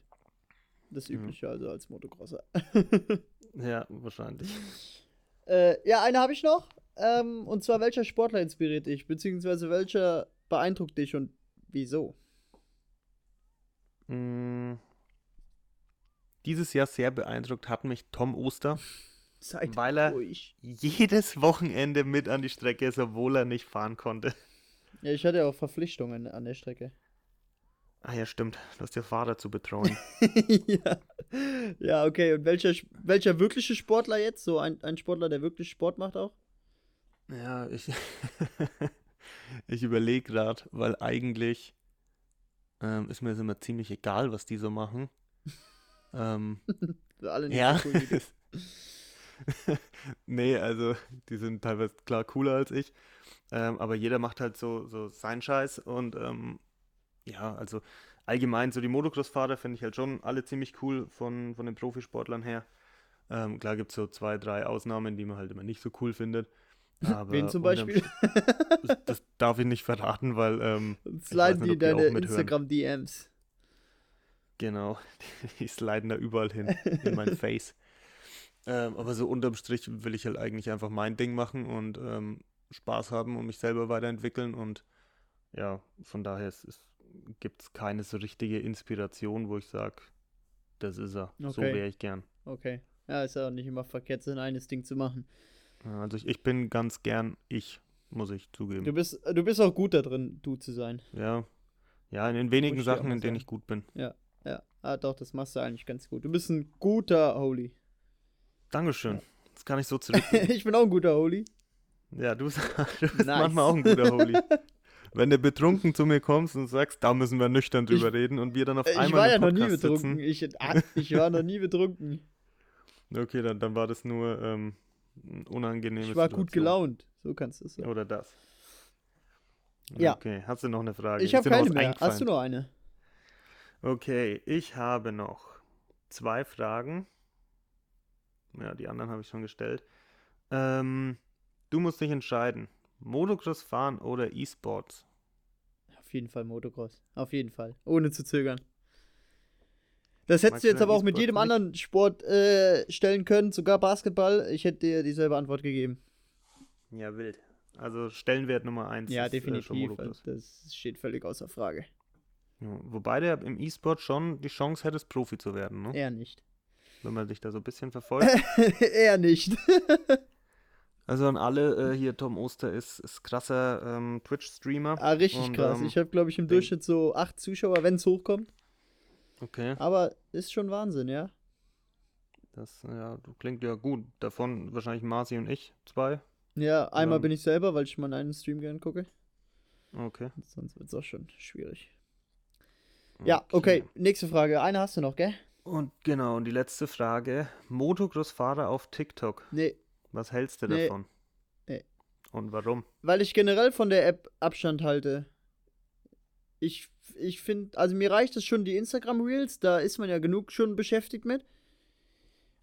Das Mhm. Übliche also als Motocrosser. Ja, wahrscheinlich. äh, ja, eine habe ich noch. Ähm, und zwar, welcher Sportler inspiriert dich? Beziehungsweise welcher beeindruckt dich und wieso? Mm. Dieses Jahr sehr beeindruckt hat mich Tom Oster, Seid weil er ruhig. jedes Wochenende mit an die Strecke ist, obwohl er nicht fahren konnte. Ja, ich hatte auch Verpflichtungen an der Strecke. Ah ja, stimmt. Du hast ja Fahrer zu betreuen. ja. ja, okay. Und welcher, welcher wirkliche Sportler jetzt? So ein, ein Sportler, der wirklich Sport macht auch? Ja, ich, ich überlege gerade, weil eigentlich ähm, ist mir das immer ziemlich egal, was die so machen. ähm, Für alle nicht ja. so cool nee, also die sind teilweise klar cooler als ich. Ähm, aber jeder macht halt so, so seinen Scheiß und ähm, ja, also allgemein so die Motocross-Fahrer finde ich halt schon alle ziemlich cool von, von den Profisportlern her. Ähm, klar gibt es so zwei, drei Ausnahmen, die man halt immer nicht so cool findet. Aber Wen zum Beispiel? Das, das darf ich nicht verraten, weil ähm, sliden die deine. Instagram-DMs. Genau, die sliden da überall hin, in mein Face. Ähm, aber so unterm Strich will ich halt eigentlich einfach mein Ding machen und ähm, Spaß haben und mich selber weiterentwickeln. Und ja, von daher gibt es keine so richtige Inspiration, wo ich sage, das ist er. So Okay. wäre ich gern. Okay. Ja, ist ja auch nicht immer verkehrt, sein eines Ding zu machen. Ja, Also ich, ich bin ganz gern ich, muss ich zugeben. Du bist, du bist auch gut da drin, du zu sein. ja. ja, in den wenigen ich Sachen, in denen ich gut bin. Ja. Ah, doch, das machst du eigentlich ganz gut. Du bist ein guter Holy. Dankeschön. Das kann ich so zurückgeben. ich bin auch ein guter Holy. Ja, du bist, du bist Nice. manchmal auch ein guter Holy. Wenn du betrunken zu mir kommst und sagst, da müssen wir nüchtern drüber reden und wir dann auf Ich einmal war ja im noch nie Podcast betrunken. Ich, ah, ich war noch nie betrunken. Okay, dann, dann war das nur ähm, ein unangenehmes Ich war gut gelaunt. So kannst du es sagen. Oder das. Ja. Okay, hast du noch eine Frage? Ich habe keine mehr. Hast du noch eine? Okay, ich habe noch zwei Fragen. Ja, die anderen habe ich schon gestellt. Ähm, du musst dich entscheiden. Motocross fahren oder E-Sports? Auf jeden Fall Motocross. Auf jeden Fall. Ohne zu zögern. Das hättest Magst du du jetzt aber auch mit jedem anderen Sport äh, stellen können, sogar Basketball. Ich hätte dir dieselbe Antwort gegeben. Ja, wild. Also Stellenwert Nummer eins ja, ist, äh, definitiv. Motocross. das steht völlig außer Frage. Ja, wobei der im E-Sport schon die Chance hättest, Profi zu werden, ne? Eher nicht. Wenn man dich da so ein bisschen verfolgt. Eher nicht. also an alle, äh, hier Tom Oster ist, ist krasser ähm, Twitch-Streamer. ah, richtig Und, krass. ähm, ich habe, glaube ich, im Durchschnitt so acht Zuschauer, wenn es hochkommt. Okay. Aber ist schon Wahnsinn, ja. Das ja, du- klingt ja gut. Davon wahrscheinlich Marci und ich, zwei. Ja, einmal bin ich selber, weil ich mal einen Stream gerne gucke. Okay. Sonst wird es auch schon schwierig. Ja, okay. Nächste Frage. Eine hast du noch, gell? Und genau, und die letzte Frage. Motocross-Fahrer auf TikTok. Nee, Was hältst du Nee. davon? Nee. Und warum? weil ich generell von der App Abstand halte. Ich, ich finde, also mir reicht es schon die Instagram Reels, da ist man ja genug schon beschäftigt mit.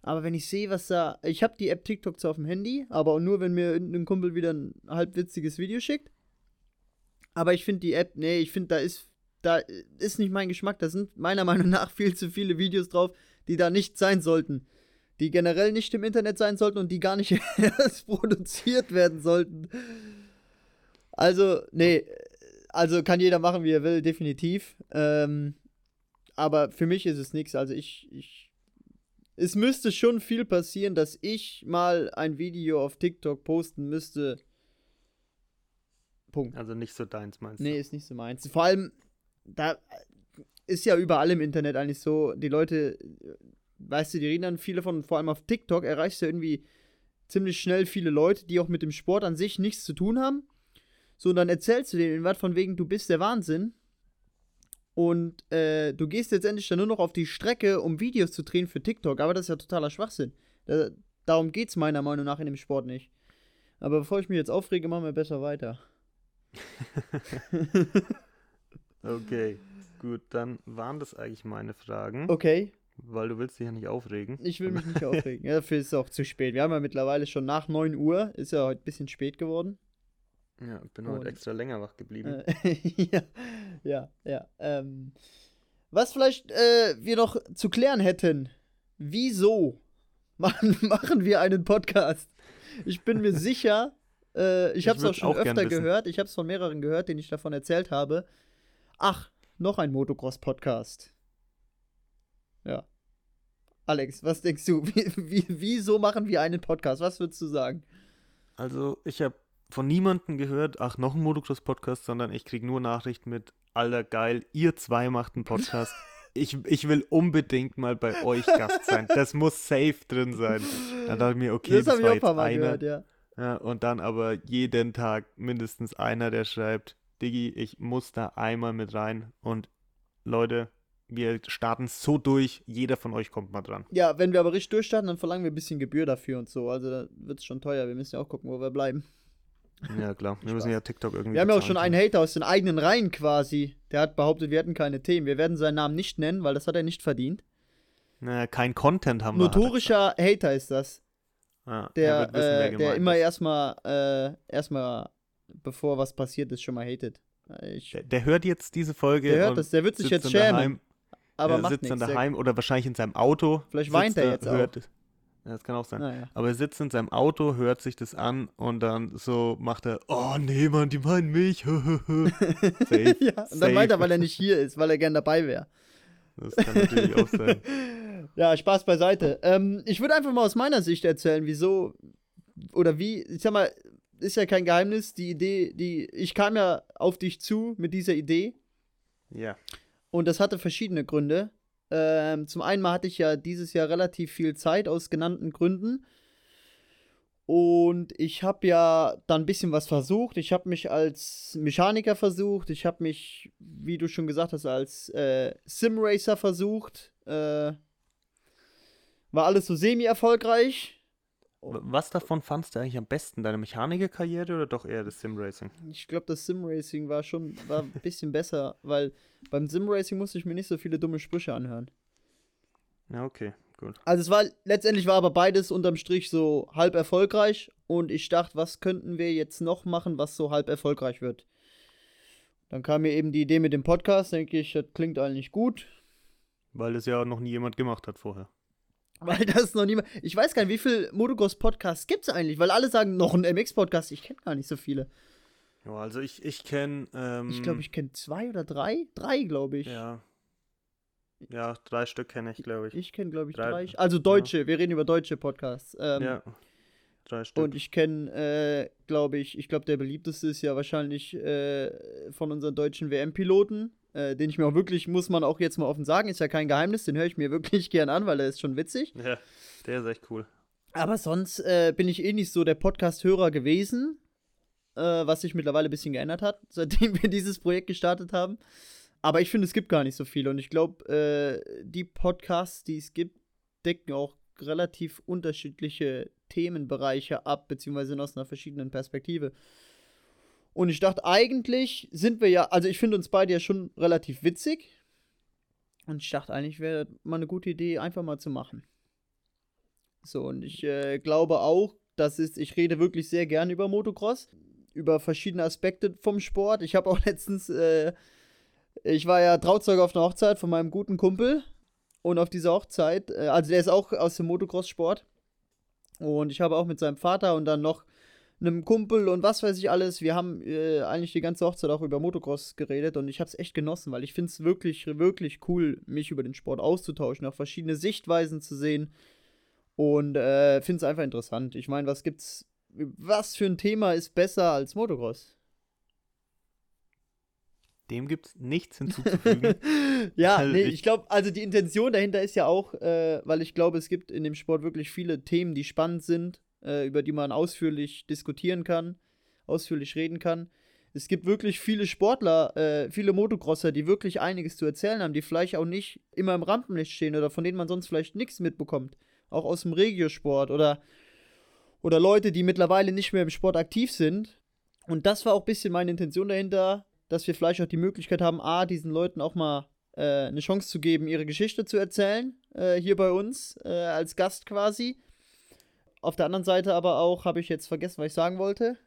Aber wenn ich sehe, was da. Ich habe die App TikTok zwar auf dem Handy, aber nur, wenn mir irgendein Kumpel wieder ein halbwitziges Video schickt. Aber ich finde die App, nee, ich finde, da ist. Da ist nicht mein Geschmack. Da sind meiner Meinung nach viel zu viele Videos drauf, die da nicht sein sollten. Die generell nicht im Internet sein sollten und die gar nicht erst produziert werden sollten. Also, nee, also kann jeder machen, wie er will, definitiv. Ähm, aber für mich ist es nichts. Also ich, ich. Es müsste schon viel passieren, dass ich mal ein Video auf TikTok posten müsste. Punkt. Also nicht so deins, meinst Nee, ist nicht so meins. Vor allem, da ist ja überall im Internet eigentlich so, die Leute, weißt du, die reden dann viele von, vor allem auf TikTok, erreichst du irgendwie ziemlich schnell viele Leute, die auch mit dem Sport an sich nichts zu tun haben. So, und dann erzählst du denen was von wegen, du bist der Wahnsinn. Und äh, du gehst letztendlich dann nur noch auf die Strecke, um Videos zu drehen für TikTok. Aber das ist ja totaler Schwachsinn. Da, darum geht es meiner Meinung nach in dem Sport nicht. Aber bevor ich mich jetzt aufrege, machen wir besser weiter. Okay, gut, dann waren das eigentlich meine Fragen, Okay. weil du willst dich ja nicht aufregen. Ich will mich nicht aufregen. Ja, dafür ist es auch zu spät. Wir haben ja mittlerweile schon nach 9 Uhr. Ist ja heute ein bisschen spät geworden. Ja, ich bin Und- heute extra länger wach geblieben. Äh, ja, ja, ja. Ähm, was vielleicht äh, wir noch zu klären hätten. Wieso machen, machen wir einen Podcast? Ich bin mir sicher, äh, ich Ich habe es auch schon auch öfter gehört. Ich habe es von mehreren gehört, denen ich davon erzählt habe. Ach, noch ein Motocross-Podcast. Ja. Alex, was denkst du? Wie, wie, wieso machen wir einen Podcast? Was würdest du sagen? Also, ich habe von niemandem gehört, ach, noch ein Motocross-Podcast, sondern ich kriege nur Nachrichten mit, alter, geil, ihr zwei macht einen Podcast. ich, ich will unbedingt mal bei euch Gast sein. Das muss safe drin sein. Dann dachte ich mir, okay, das das, war jetzt einer. gehört, ja. Ja, und dann aber jeden Tag mindestens einer, der schreibt, Diggi, ich muss da einmal mit rein. Und Leute, wir starten so durch, jeder von euch kommt mal dran. Ja, wenn wir aber richtig durchstarten, dann verlangen wir ein bisschen Gebühr dafür und so. Also da wird es schon teuer. Wir müssen ja auch gucken, wo wir bleiben. Ja, klar. Wir müssen ja TikTok irgendwie Wir haben ja auch schon einen Hater aus den eigenen Reihen quasi. Der hat behauptet, wir hätten keine Themen. Wir werden seinen Namen nicht nennen, weil das hat er nicht verdient. Naja, kein Content haben wir. hat er Notorischer Hater ist das. Ja, er Der, wissen, äh, der immer ist. erstmal, äh, erstmal, bevor was passiert ist, schon mal hatet. Äh, Ich, Der, der hört jetzt diese Folge. der hört das, der wird sich jetzt dann schämen. Daheim, aber er macht sitzt dann nichts. daheim oder wahrscheinlich in seinem Auto. Vielleicht weint er da, jetzt auch. hört, es. Ja, das kann auch sein. Naja. Aber er sitzt in seinem Auto, hört sich das an und dann so macht er, oh nee, Mann, die meinen mich. Safe. ja, und dann safe. meint er, weil er nicht hier ist, weil er gern dabei wäre. Das kann natürlich auch sein. Ja, Spaß beiseite. Ähm, ich würde einfach mal aus meiner Sicht erzählen, wieso oder wie, ich sag mal, ist ja kein Geheimnis, die Idee, die, ich kam ja auf dich zu mit dieser Idee Ja. und das hatte verschiedene Gründe. Ähm, zum einen mal hatte ich ja dieses Jahr relativ viel Zeit aus genannten Gründen. Und ich habe ja dann ein bisschen was versucht. Ich habe mich als Mechaniker versucht. Ich habe mich, wie du schon gesagt hast, als äh, Simracer versucht. Äh, war alles so semi-erfolgreich. Was davon fandst du eigentlich am besten? Deine Mechanikerkarriere oder doch eher das Simracing? Ich glaube, das Simracing war schon war ein bisschen besser, weil beim Simracing musste ich mir nicht so viele dumme Sprüche anhören. Ja, okay, gut. Also es war letztendlich war aber beides unterm Strich so halb erfolgreich und ich dachte, was könnten wir jetzt noch machen, was so halb erfolgreich wird. Dann kam mir eben die Idee mit dem Podcast, denke ich, das klingt eigentlich gut, Weil das ja noch nie jemand gemacht hat vorher. Weil das noch niemand. Ich weiß gar nicht, wie viele Motocross Podcasts gibt es eigentlich, weil alle sagen noch ein MX Podcast, ich kenne gar nicht so viele. Ja, also ich, ich kenne. Ähm, ich glaube, ich kenne zwei oder drei. Drei, glaube ich. Ja. Ja, drei Stück kenne ich, glaube ich. Ich kenne, glaube ich, drei. drei. Also deutsche, ja. wir reden über deutsche Podcasts. Ähm, ja. Drei Stück. Und ich kenne, äh, glaube ich, ich glaube, der beliebteste ist ja wahrscheinlich äh, von unseren deutschen WM-Piloten, äh, den ich mir auch wirklich, muss man auch jetzt mal offen sagen, ist ja kein Geheimnis, den höre ich mir wirklich gern an, weil er ist schon witzig. Ja, der ist echt cool. Aber sonst äh, bin ich eh nicht so der Podcast-Hörer gewesen, äh, was sich mittlerweile ein bisschen geändert hat, seitdem wir dieses Projekt gestartet haben. Aber ich finde, es gibt gar nicht so viele. Und ich glaube, äh, die Podcasts, die es gibt, decken auch relativ unterschiedliche Themenbereiche ab, beziehungsweise aus einer verschiedenen Perspektive. Und ich dachte, eigentlich sind wir ja, also ich finde uns beide ja schon relativ witzig. Und ich dachte, eigentlich wäre mal eine gute Idee, einfach mal zu machen. So, und ich äh, glaube auch, dass es, ich rede wirklich sehr gerne über Motocross, über verschiedene Aspekte vom Sport. Ich habe auch letztens, äh, ich war ja Trauzeuge auf einer Hochzeit von meinem guten Kumpel. Und auf dieser Hochzeit, äh, also der ist auch aus dem Motocross-Sport. Und ich habe auch mit seinem Vater und dann noch einem Kumpel und was weiß ich alles. Wir haben äh, eigentlich die ganze Hochzeit auch über Motocross geredet und ich habe es echt genossen, weil ich finde es wirklich, wirklich cool, mich über den Sport auszutauschen, auch verschiedene Sichtweisen zu sehen und äh, finde es einfach interessant. Ich meine, was gibt's, was für ein Thema ist besser als Motocross? Dem gibt es nichts hinzuzufügen. ja, also nee, ich, ich glaube, also die Intention dahinter ist ja auch, äh, weil ich glaube, es gibt in dem Sport wirklich viele Themen, die spannend sind, äh, über die man ausführlich diskutieren kann, ausführlich reden kann. Es gibt wirklich viele Sportler, äh, viele Motocrosser, die wirklich einiges zu erzählen haben, die vielleicht auch nicht immer im Rampenlicht stehen oder von denen man sonst vielleicht nichts mitbekommt. Auch aus dem Regiosport oder, oder Leute, die mittlerweile nicht mehr im Sport aktiv sind. Und das war auch ein bisschen meine Intention dahinter, dass wir vielleicht auch die Möglichkeit haben, A, diesen Leuten auch mal äh, eine Chance zu geben, ihre Geschichte zu erzählen, äh, hier bei uns, äh, als Gast quasi. Auf der anderen Seite aber auch, habe ich jetzt vergessen, was ich sagen wollte.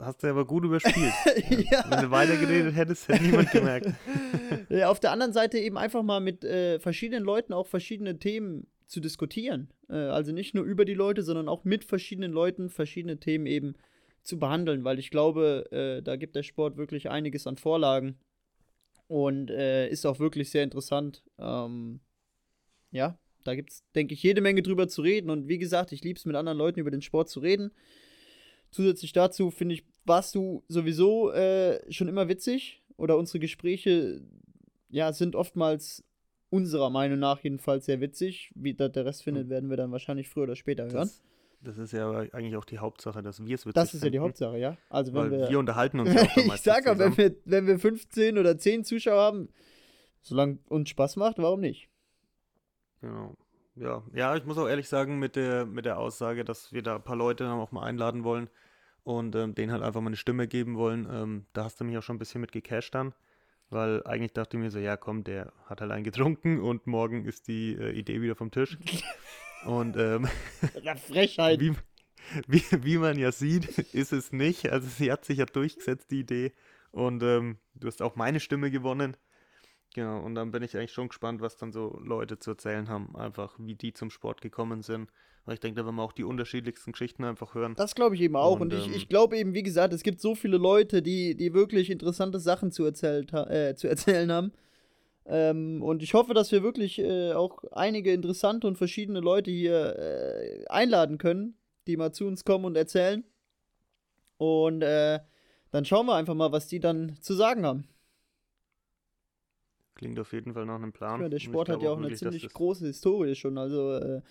Hast du aber gut überspielt. ja. Wenn du weitergeredet hättest, hätte niemand gemerkt. ja, auf der anderen Seite eben einfach mal mit äh, verschiedenen Leuten auch verschiedene Themen zu diskutieren. Äh, also nicht nur über die Leute, sondern auch mit verschiedenen Leuten verschiedene Themen eben zu behandeln, weil ich glaube, äh, da gibt der Sport wirklich einiges an Vorlagen und äh, ist auch wirklich sehr interessant. Ähm, ja, da gibt es, denke ich, jede Menge drüber zu reden und wie gesagt, ich liebe es mit anderen Leuten über den Sport zu reden. Zusätzlich dazu finde ich, warst du sowieso äh, schon immer witzig oder unsere Gespräche ja, sind oftmals unserer Meinung nach jedenfalls sehr witzig. Wie der Rest findet, hm. werden wir dann wahrscheinlich früher oder später hören. Das, das ist ja eigentlich auch die Hauptsache, dass wir es witzig Das ist finden. ja die Hauptsache, ja. Also wenn wir, wir unterhalten uns ja auch Ich sage ja, wenn wir, wenn wir 15 oder 10 Zuschauer haben, solange uns Spaß macht, warum nicht? Genau. Ja, ja, ich muss auch ehrlich sagen, mit der, mit der Aussage, dass wir da ein paar Leute dann auch mal einladen wollen und ähm, denen halt einfach mal eine Stimme geben wollen, ähm, da hast du mich auch schon ein bisschen mit gecasht dann. Weil eigentlich dachte ich mir so, ja komm, der hat halt einen getrunken und morgen ist die äh, Idee wieder vom Tisch. Und ähm, Frechheit. Wie, wie, wie, man ja sieht, ist es nicht. Also sie hat sich ja durchgesetzt, die Idee. Und ähm, du hast auch meine Stimme gewonnen. Genau, und dann bin ich eigentlich schon gespannt, was dann so Leute zu erzählen haben, einfach wie die zum Sport gekommen sind. Weil ich denke, da werden wir auch die unterschiedlichsten Geschichten einfach hören. Das glaube ich eben auch. Und, und ich, ähm, ich glaube eben, wie gesagt, es gibt so viele Leute, die, die wirklich interessante Sachen zu, erzählt, äh, zu erzählen haben. Ähm, und ich hoffe, dass wir wirklich äh, auch einige interessante und verschiedene Leute hier äh, einladen können, die mal zu uns kommen und erzählen. Und äh, dann schauen wir einfach mal, was die dann zu sagen haben. Klingt auf jeden Fall nach einem Plan. Ja, der Sport hat ja auch, eine ziemlich große Historie schon. Also äh,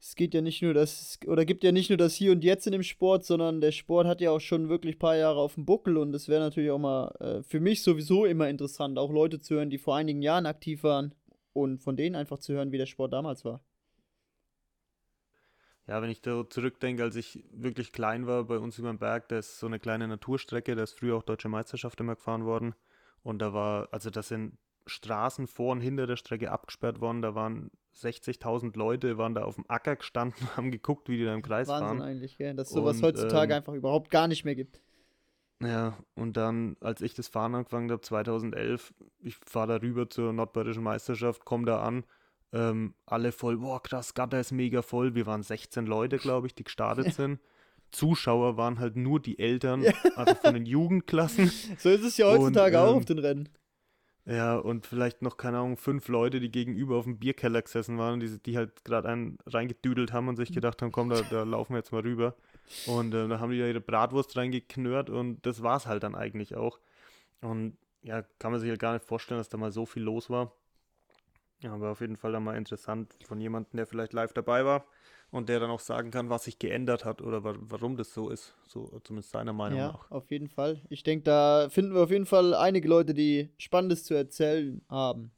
es geht ja nicht nur das, oder gibt ja nicht nur das Hier und Jetzt in dem Sport, sondern der Sport hat ja auch schon wirklich ein paar Jahre auf dem Buckel und es wäre natürlich auch mal äh, für mich sowieso immer interessant, auch Leute zu hören, die vor einigen Jahren aktiv waren und von denen einfach zu hören, wie der Sport damals war. Ja, wenn ich da zurückdenke, als ich wirklich klein war bei uns über dem Berg, da ist so eine kleine Naturstrecke, da ist früher auch Deutsche Meisterschaft immer gefahren worden. Und da war, also das sind Straßen vor und hinter der Strecke abgesperrt worden. Da waren 60.000 Leute, waren da auf dem Acker gestanden, haben geguckt, wie die da im Kreis Wahnsinn fahren. Wahnsinn eigentlich, gell? dass sowas und, heutzutage ähm, einfach überhaupt gar nicht mehr gibt. Ja, und dann, als ich das Fahren angefangen habe, 2011, ich fahre da rüber zur nordbayerischen Meisterschaft, komme da an, ähm, alle voll, boah, krass, Gatter ist mega voll. Wir waren 16 Leute, glaube ich, die gestartet sind. Zuschauer waren halt nur die Eltern, ja. also von den Jugendklassen. So ist es ja heutzutage und, auch ähm, auf den Rennen. Ja, und vielleicht noch, keine Ahnung, fünf Leute, die gegenüber auf dem Bierkeller gesessen waren, die, die halt gerade einen reingedüdelt haben und sich gedacht haben, komm, da, da laufen wir jetzt mal rüber. Und äh, da haben die ja ihre Bratwurst reingeknurrt und das war es halt dann eigentlich auch. Und ja, kann man sich halt gar nicht vorstellen, dass da mal so viel los war. Ja, aber auf jeden Fall dann mal interessant von jemandem, der vielleicht live dabei war und der dann auch sagen kann, was sich geändert hat oder wa warum das so ist. So zumindest seiner Meinung ja, nach. Auf jeden Fall. Ich denke, da finden wir auf jeden Fall einige Leute, die Spannendes zu erzählen haben.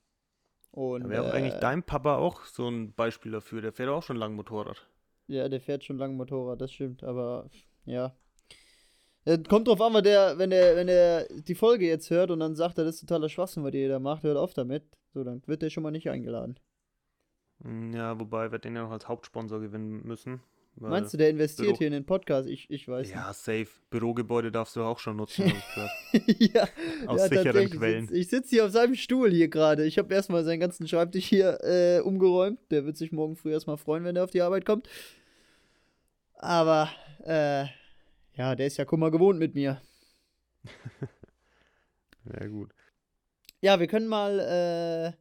Und, wäre äh, eigentlich dein Papa auch so ein Beispiel dafür. Der fährt auch schon lang Motorrad. Ja, der fährt schon lange Motorrad, das stimmt. Aber ja. ja. Kommt drauf an, weil der, wenn der, wenn der die Folge jetzt hört und dann sagt er, das ist totaler Schwachsinn, was ihr da macht, hört auf damit. So, dann wird der schon mal nicht eingeladen. Hm, ja, wobei wir den ja noch als Hauptsponsor gewinnen müssen. Meinst du, der investiert Büro hier in den Podcast? Ich, ich weiß ja, nicht. safe. Bürogebäude darfst du auch schon nutzen, ja, Aus ja, sicheren Quellen. Ich sitze sitz hier auf seinem Stuhl hier gerade. Ich habe erstmal seinen ganzen Schreibtisch hier äh, umgeräumt. Der wird sich morgen früh erstmal freuen, wenn er auf die Arbeit kommt. Aber, äh, ja, der ist ja Kummer gewohnt mit mir. ja, gut. Ja, wir können mal, äh,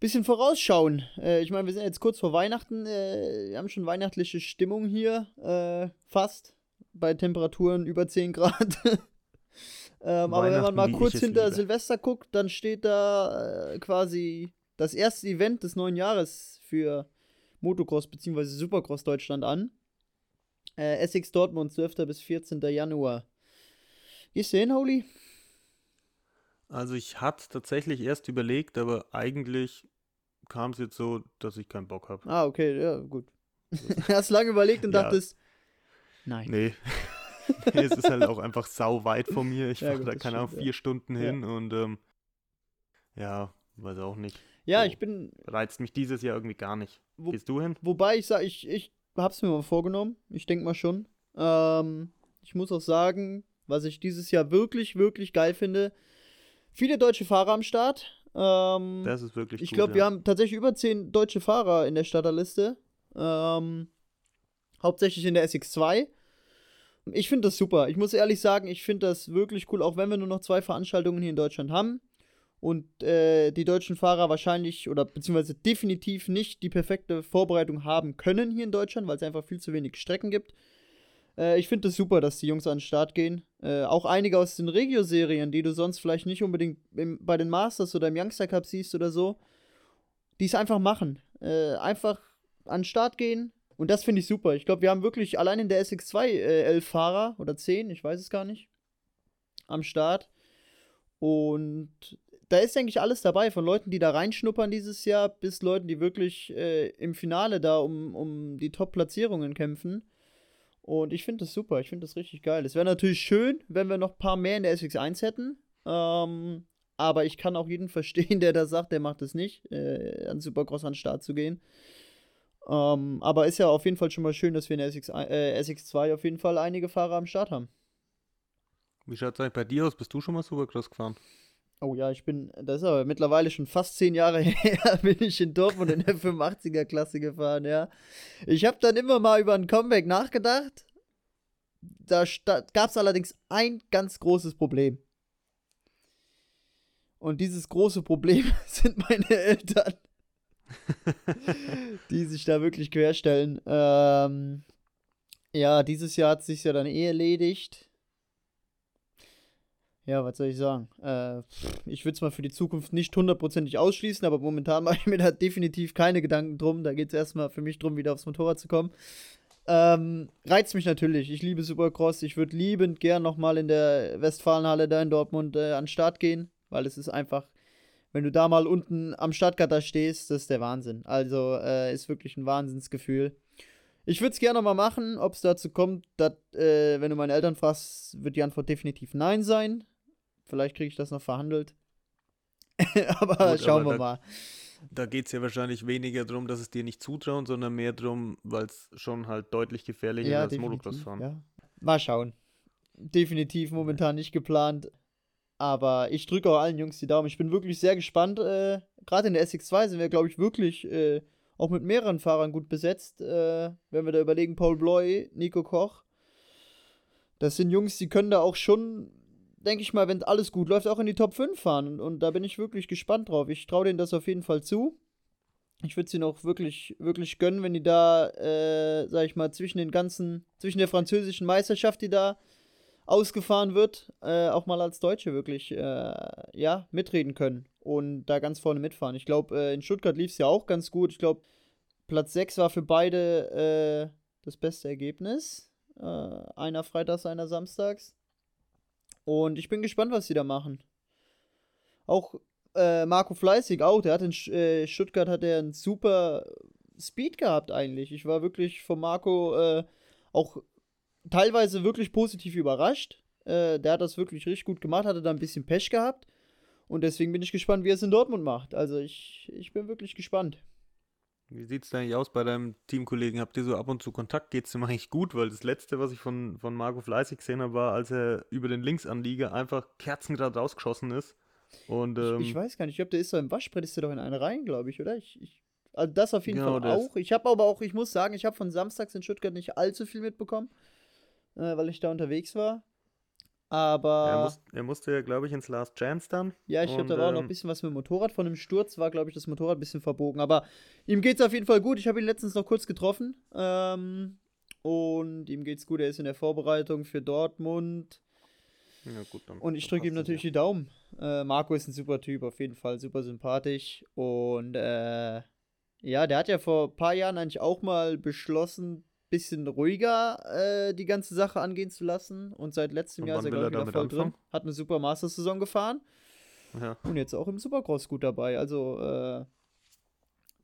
bisschen vorausschauen. Äh, ich meine, wir sind jetzt kurz vor Weihnachten. Äh, wir haben schon weihnachtliche Stimmung hier. Äh, fast. Bei Temperaturen über 10 Grad. ähm, aber wenn man mal kurz hinter liebe. Silvester guckt, dann steht da äh, quasi das erste Event des neuen Jahres für Motocross bzw. Supercross Deutschland an. Äh, Essex Dortmund, 12. bis 14. Januar. Gehst du hin, Holy? Also ich hatte tatsächlich erst überlegt, aber eigentlich kam es jetzt so, dass ich keinen Bock habe. Ah, okay, ja, gut. Hast lange überlegt und ja. dachtest, nein. Nee. nee. es ist halt auch einfach sau weit von mir. Ich ja, fahre da, keine Ahnung, vier ja. Stunden hin und ähm, ja, weiß auch nicht. Ja, so, ich bin. Reizt mich dieses Jahr irgendwie gar nicht. Wo, Gehst du hin? Wobei ich sage, ich, ich hab's mir mal vorgenommen. Ich denke mal schon. Ähm, ich muss auch sagen, was ich dieses Jahr wirklich, wirklich geil finde, Viele deutsche Fahrer am Start. Ähm, das ist wirklich Ich glaube, ja. wir haben tatsächlich über zehn deutsche Fahrer in der Starterliste. Ähm, hauptsächlich in der SX2. Ich finde das super. Ich muss ehrlich sagen, ich finde das wirklich cool, auch wenn wir nur noch zwei Veranstaltungen hier in Deutschland haben und äh, die deutschen Fahrer wahrscheinlich oder beziehungsweise definitiv nicht die perfekte Vorbereitung haben können hier in Deutschland, weil es einfach viel zu wenig Strecken gibt. Äh, ich finde es das super, dass die Jungs an den Start gehen. Äh, auch einige aus den Regio-Serien, die du sonst vielleicht nicht unbedingt im, bei den Masters oder im Youngster Cup siehst oder so, die es einfach machen. Äh, einfach an den Start gehen. Und das finde ich super. Ich glaube, wir haben wirklich allein in der SX2 äh, elf Fahrer oder zehn, ich weiß es gar nicht, am Start. Und da ist, denke ich, alles dabei, von Leuten, die da reinschnuppern dieses Jahr, bis Leuten, die wirklich äh, im Finale da um, um die Top-Platzierungen kämpfen. Und ich finde das super, ich finde das richtig geil. Es wäre natürlich schön, wenn wir noch ein paar mehr in der SX1 hätten. Ähm, aber ich kann auch jeden verstehen, der da sagt, der macht es nicht, äh, an Supercross an den Start zu gehen. Ähm, aber ist ja auf jeden Fall schon mal schön, dass wir in der SX, äh, SX2 auf jeden Fall einige Fahrer am Start haben. Wie schaut es eigentlich bei dir aus? Bist du schon mal Supercross gefahren? Oh ja, ich bin, das ist aber mittlerweile schon fast zehn Jahre her, bin ich in Dortmund in der 85er-Klasse gefahren, ja. Ich habe dann immer mal über ein Comeback nachgedacht. Da, gab es allerdings ein ganz großes Problem. Und dieses große Problem sind meine Eltern, die sich da wirklich querstellen. Ähm, ja, dieses Jahr hat es sich ja dann eh erledigt. Ja, was soll ich sagen? Äh, ich würde es mal für die Zukunft nicht hundertprozentig ausschließen, aber momentan mache ich mir da definitiv keine Gedanken drum. Da geht es erstmal für mich drum, wieder aufs Motorrad zu kommen. Ähm, reizt mich natürlich. Ich liebe Supercross. Ich würde liebend gern nochmal in der Westfalenhalle da in Dortmund äh, an den Start gehen, weil es ist einfach, wenn du da mal unten am Startgatter stehst, das ist der Wahnsinn. Also äh, ist wirklich ein Wahnsinnsgefühl. Ich würde es gerne mal machen. Ob es dazu kommt, dat, äh, wenn du meine Eltern fragst, wird die Antwort definitiv nein sein. Vielleicht kriege ich das noch verhandelt. aber Gut, schauen aber wir da, mal. Da geht es ja wahrscheinlich weniger darum, dass es dir nicht zutrauen, sondern mehr darum, weil es schon halt deutlich gefährlicher ja, ist als Motocross fahren. Ja. Mal schauen. Definitiv momentan nicht geplant. Aber ich drücke auch allen Jungs die Daumen. Ich bin wirklich sehr gespannt. Äh, Gerade in der SX2 sind wir, glaube ich, wirklich äh, auch mit mehreren Fahrern gut besetzt. Äh, wenn wir da überlegen, Paul Bloy, Nico Koch, das sind Jungs, die können da auch schon, denke ich mal, wenn alles gut läuft, auch in die Top 5 fahren. Und, und da bin ich wirklich gespannt drauf. Ich traue denen das auf jeden Fall zu. Ich würde sie noch wirklich, wirklich gönnen, wenn die da, äh, sag ich mal, zwischen den ganzen, zwischen der französischen Meisterschaft, die da ausgefahren wird, äh, auch mal als Deutsche wirklich, äh, ja, mitreden können und da ganz vorne mitfahren. Ich glaube, äh, in Stuttgart lief es ja auch ganz gut. Ich glaube, Platz 6 war für beide äh, das beste Ergebnis. Äh, einer freitags, einer samstags. Und ich bin gespannt, was sie da machen. Auch äh, Marco Fleißig auch, der hat in äh, Stuttgart hat er einen super Speed gehabt eigentlich. Ich war wirklich von Marco äh, auch teilweise wirklich positiv überrascht. Äh, der hat das wirklich richtig gut gemacht, hatte da ein bisschen Pech gehabt. Und deswegen bin ich gespannt, wie er es in Dortmund macht. Also ich, ich bin wirklich gespannt. Wie sieht es eigentlich aus bei deinem Teamkollegen? Habt ihr so ab und zu Kontakt? Geht es dem eigentlich gut? Weil das letzte, was ich von, von Marco Fleißig gesehen habe, war, als er über den Linksanlieger einfach kerzengrad rausgeschossen ist. Und, ähm, ich, ich, weiß gar nicht, ich glaube, der ist so im Waschbrett, ist der doch in eine rein, glaube ich, oder? Ich, ich, also das auf jeden genau Fall auch. Ich habe aber auch, ich muss sagen, ich habe von samstags in Stuttgart nicht allzu viel mitbekommen, äh, weil ich da unterwegs war. Aber. Er, muss, er musste ja, glaube ich, ins Last Chance dann. Ja, ich glaube, da war ähm, noch ein bisschen was mit dem Motorrad. Von dem Sturz war, glaube ich, das Motorrad ein bisschen verbogen. Aber ihm geht es auf jeden Fall gut. Ich habe ihn letztens noch kurz getroffen. Ähm, und ihm geht's gut. Er ist in der Vorbereitung für Dortmund. Ja, gut, dann, und ich drücke ihm natürlich ja. die Daumen. Äh, Marco ist ein super Typ, auf jeden Fall super sympathisch. Und äh, ja, der hat ja vor ein paar Jahren eigentlich auch mal beschlossen, bisschen ruhiger äh, die ganze Sache angehen zu lassen. Und seit letztem und Jahr ist er, glaube ich, wieder voll anfangen? drin. Hat eine super Master-Saison gefahren. Ja. Und jetzt auch im Supercross gut dabei. Also, äh,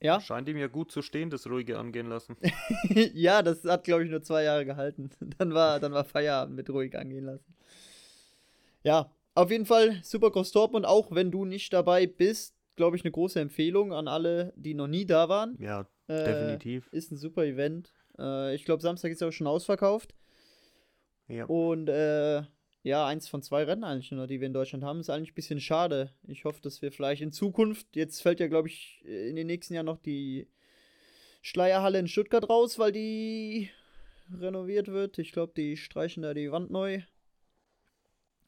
ja. Scheint ihm ja gut zu stehen, das ruhige angehen lassen. ja, das hat, glaube ich, nur zwei Jahre gehalten. Dann war, dann war Feierabend mit ruhig angehen lassen. Ja, auf jeden Fall Supercross Dortmund, auch wenn du nicht dabei bist, glaube ich, eine große Empfehlung an alle, die noch nie da waren. Ja, äh, definitiv. Ist ein super Event. Äh, ich glaube, Samstag ist auch schon ausverkauft. Ja. Und äh, ja, eins von zwei Rennen eigentlich nur, die wir in Deutschland haben, ist eigentlich ein bisschen schade. Ich hoffe, dass wir vielleicht in Zukunft, jetzt fällt ja, glaube ich, in den nächsten Jahren noch die Schleierhalle in Stuttgart raus, weil die renoviert wird. Ich glaube, die streichen da die Wand neu.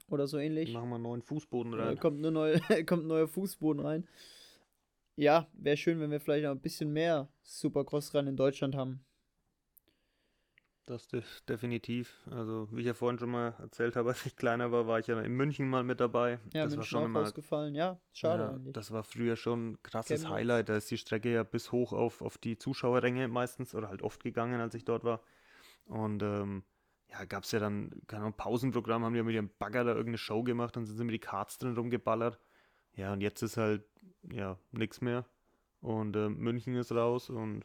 Oder so ähnlich. Machen wir einen neuen Fußboden rein. Da kommt, eine neue, kommt ein neuer Fußboden rein. Ja, wäre schön, wenn wir vielleicht noch ein bisschen mehr Supercross-Rennen in Deutschland haben. Das def definitiv. Also, wie ich ja vorhin schon mal erzählt habe, als ich kleiner war, war ich ja in München mal mit dabei. Ja, das München war schon auch immer ausgefallen. Ja, schade ja, eigentlich. Das war früher schon ein krasses Chemnitz. Highlight. Da ist die Strecke ja bis hoch auf, auf die Zuschauerränge meistens oder halt oft gegangen, als ich dort war. Und ähm, ja, gab es ja dann, keine Ahnung, Pausenprogramm, haben die ja mit ihrem Bagger da irgendeine Show gemacht, dann sind sie mit die Karts drin rumgeballert. Ja, und jetzt ist halt, ja, nichts mehr. Und äh, München ist raus und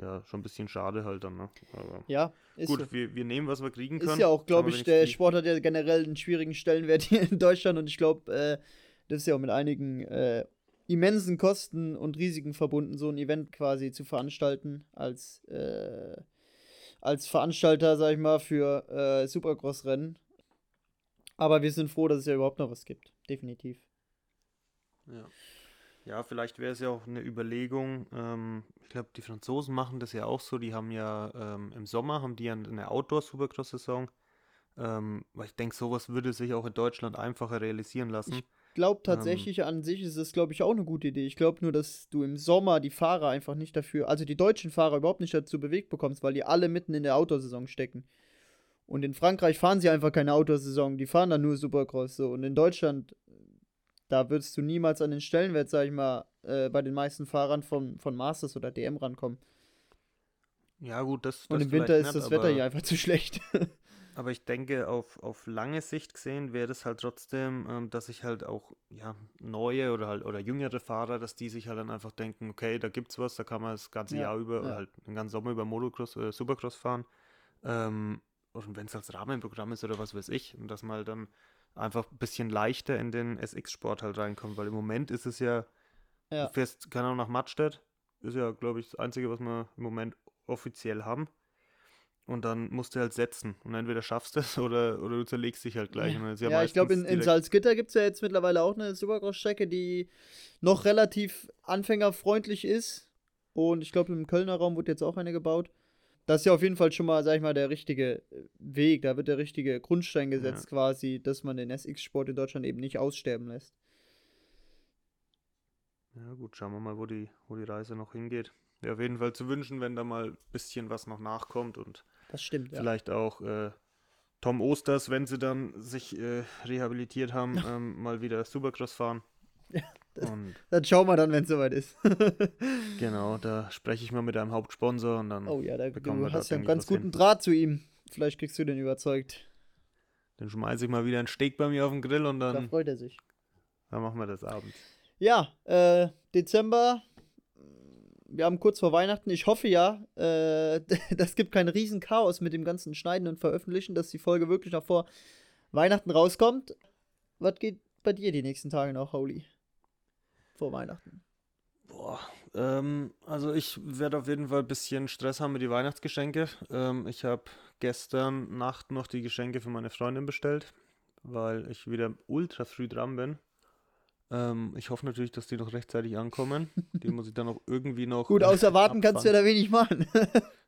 ja, schon ein bisschen schade halt dann, ne? Aber ja, ist gut, so. wir, wir nehmen, was wir kriegen können. Ist ja auch, glaube ich, der Sport hat ja generell einen schwierigen Stellenwert hier in Deutschland und ich glaube, äh, das ist ja auch mit einigen äh, immensen Kosten und Risiken verbunden, so ein Event quasi zu veranstalten als, äh, als Veranstalter, sag ich mal, für äh, Supercross-Rennen. Aber wir sind froh, dass es ja überhaupt noch was gibt. Definitiv. Ja. Ja, vielleicht wäre es ja auch eine Überlegung. Ähm, ich glaube, die Franzosen machen das ja auch so. Die haben ja ähm, im Sommer haben die ja eine Outdoor-Supercross-Saison. Ähm, weil ich denke, sowas würde sich auch in Deutschland einfacher realisieren lassen. Ich glaube tatsächlich, an sich ist es, glaube ich, auch eine gute Idee. Ich glaube nur, dass du im Sommer die Fahrer einfach nicht dafür, also die deutschen Fahrer überhaupt nicht dazu bewegt bekommst, weil die alle mitten in der Outdoor-Saison stecken. Und in Frankreich fahren sie einfach keine Outdoor-Saison, die fahren dann nur Supercross so. Und in Deutschland da würdest du niemals an den Stellenwert, sag ich mal, äh, bei den meisten Fahrern von, von Masters oder DM rankommen. Ja, gut, das. Und im Winter ist nicht, das Wetter hier einfach zu schlecht. aber ich denke, auf, auf lange Sicht gesehen wäre das halt trotzdem, ähm, dass sich halt auch ja, neue oder halt oder jüngere Fahrer, dass die sich halt dann einfach denken, okay, da gibt's was, da kann man das ganze ja, Jahr über ja. oder halt den ganzen Sommer über Motocross, äh, Supercross fahren. Ähm, und wenn es als Rahmenprogramm ist oder was weiß ich, und dass man halt dann einfach ein bisschen leichter in den SX-Sport halt reinkommt, weil im Moment ist es ja, ja. du fährst, keine Ahnung, nach Mattstedt, ist ja, glaube ich, das Einzige, was wir im Moment offiziell haben. Und dann musst du halt setzen. Und entweder schaffst du es oder, oder du zerlegst dich halt gleich. Ja, ja, ich glaube, in, in Salzgitter gibt es ja jetzt mittlerweile auch eine Supercross-Strecke, die noch relativ anfängerfreundlich ist. Und ich glaube, im Kölner Raum wird jetzt auch eine gebaut. Das ist ja auf jeden Fall schon mal, sag ich mal, der richtige äh, Weg. Da wird der richtige Grundstein gesetzt, ja. quasi, dass man den SX-Sport in Deutschland eben nicht aussterben lässt. Ja, gut, schauen wir mal, wo die, wo die Reise noch hingeht. Wäre auf jeden Fall zu wünschen, wenn da mal ein bisschen was noch nachkommt und das stimmt, vielleicht ja. auch äh, Tom Osters, wenn sie dann sich äh, rehabilitiert haben, ähm, mal wieder Supercross fahren. Und dann schauen wir dann, wenn es soweit ist. genau, da spreche ich mal mit einem Hauptsponsor und dann. Oh ja, da, du hast ja einen ganz guten hin. Draht zu ihm. Vielleicht kriegst du den überzeugt. Dann schmeiße ich mal wieder einen Steak bei mir auf den Grill und dann. Da freut er sich. Dann machen wir das abends. Ja, äh, Dezember. Wir haben kurz vor Weihnachten. Ich hoffe ja, äh, das gibt kein Riesenchaos mit dem ganzen Schneiden und Veröffentlichen, dass die Folge wirklich noch vor Weihnachten rauskommt. Was geht bei dir die nächsten Tage noch, Holy? Vor Weihnachten. Boah, ähm, also ich werde auf jeden Fall ein bisschen Stress haben mit den Weihnachtsgeschenke. Ähm, ich habe gestern Nacht noch die Geschenke für meine Freundin bestellt, weil ich wieder ultra früh dran bin. Ähm, ich hoffe natürlich, dass die noch rechtzeitig ankommen. Die muss ich dann auch irgendwie noch. Gut, außer warten kannst du ja da wenig machen.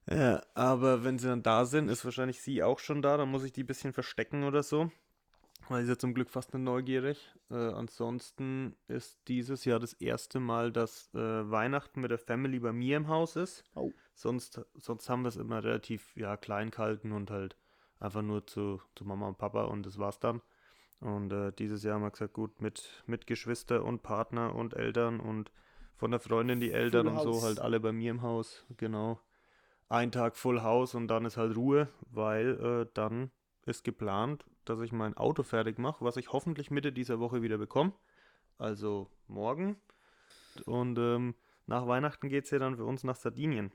ja, aber wenn sie dann da sind, ist wahrscheinlich sie auch schon da. Dann muss ich die ein bisschen verstecken oder so. Weil sie ja zum Glück fast nur neugierig. Äh, ansonsten ist dieses Jahr das erste Mal, dass äh, Weihnachten mit der Family bei mir im Haus ist. Oh. Sonst, sonst haben wir es immer relativ ja, klein gehalten und halt einfach nur zu, zu Mama und Papa und das war's dann. Und äh, dieses Jahr haben wir gesagt, gut, mit, mit Geschwister und Partner und Eltern und von der Freundin die Eltern Full und House. so halt alle bei mir im Haus, genau. Ein Tag Full House und dann ist halt Ruhe, weil äh, dann ist geplant, dass ich mein Auto fertig mache, was ich hoffentlich Mitte dieser Woche wieder bekomme. Also morgen. Und ähm, nach Weihnachten geht es ja dann für uns nach Sardinien.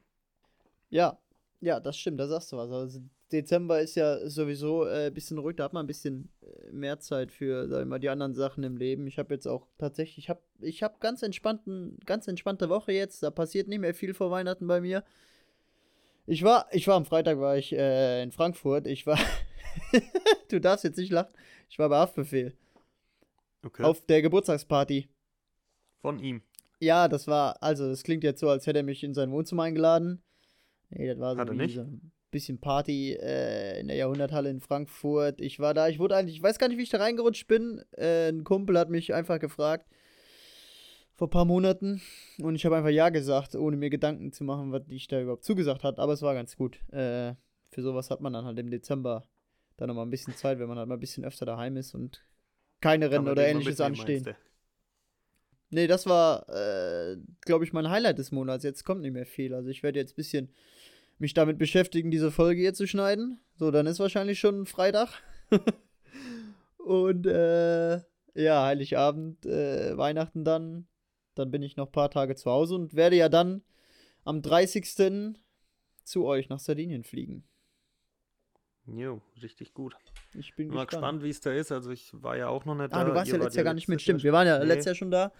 Ja, ja, das stimmt, da sagst du was. Also Dezember ist ja sowieso ein äh, bisschen ruhig, da hat man ein bisschen äh, mehr Zeit für, sag ich mal, die anderen Sachen im Leben. Ich habe jetzt auch tatsächlich, ich habe ich hab ganz ganz entspannte Woche jetzt, da passiert nicht mehr viel vor Weihnachten bei mir. Ich war, ich war am Freitag war ich äh, in Frankfurt. Ich war, du darfst jetzt nicht lachen. Ich war bei Haftbefehl. Okay. Auf der Geburtstagsparty. Von ihm. Ja, das war, also das klingt jetzt so, als hätte er mich in sein Wohnzimmer eingeladen. Nee, das war so, so ein bisschen Party äh, in der Jahrhunderthalle in Frankfurt. Ich war da, ich wurde eigentlich, ich weiß gar nicht, wie ich da reingerutscht bin. Äh, ein Kumpel hat mich einfach gefragt vor ein paar Monaten und ich habe einfach Ja gesagt, ohne mir Gedanken zu machen, was ich da überhaupt zugesagt hat. Aber es war ganz gut. Äh, für sowas hat man dann halt im Dezember dann nochmal ein bisschen Zeit, wenn man halt mal ein bisschen öfter daheim ist und keine Rennen oder ähnliches anstehen. Nee, das war, äh, glaube ich, mein Highlight des Monats. Jetzt kommt nicht mehr viel. Also ich werde jetzt ein bisschen mich damit beschäftigen, diese Folge hier zu schneiden. So, dann ist wahrscheinlich schon Freitag. und äh, ja, Heiligabend, äh, Weihnachten dann. Dann bin ich noch ein paar Tage zu Hause und werde ja dann am 30. zu euch nach Sardinien fliegen. Jo, richtig gut. Ich bin, mal gespannt, wie es da ist. Also ich war ja auch noch nicht ah, da. Ah, du warst ja letztes Jahr gar nicht mit. Stimmt, wir waren ja nee. letztes Jahr schon da.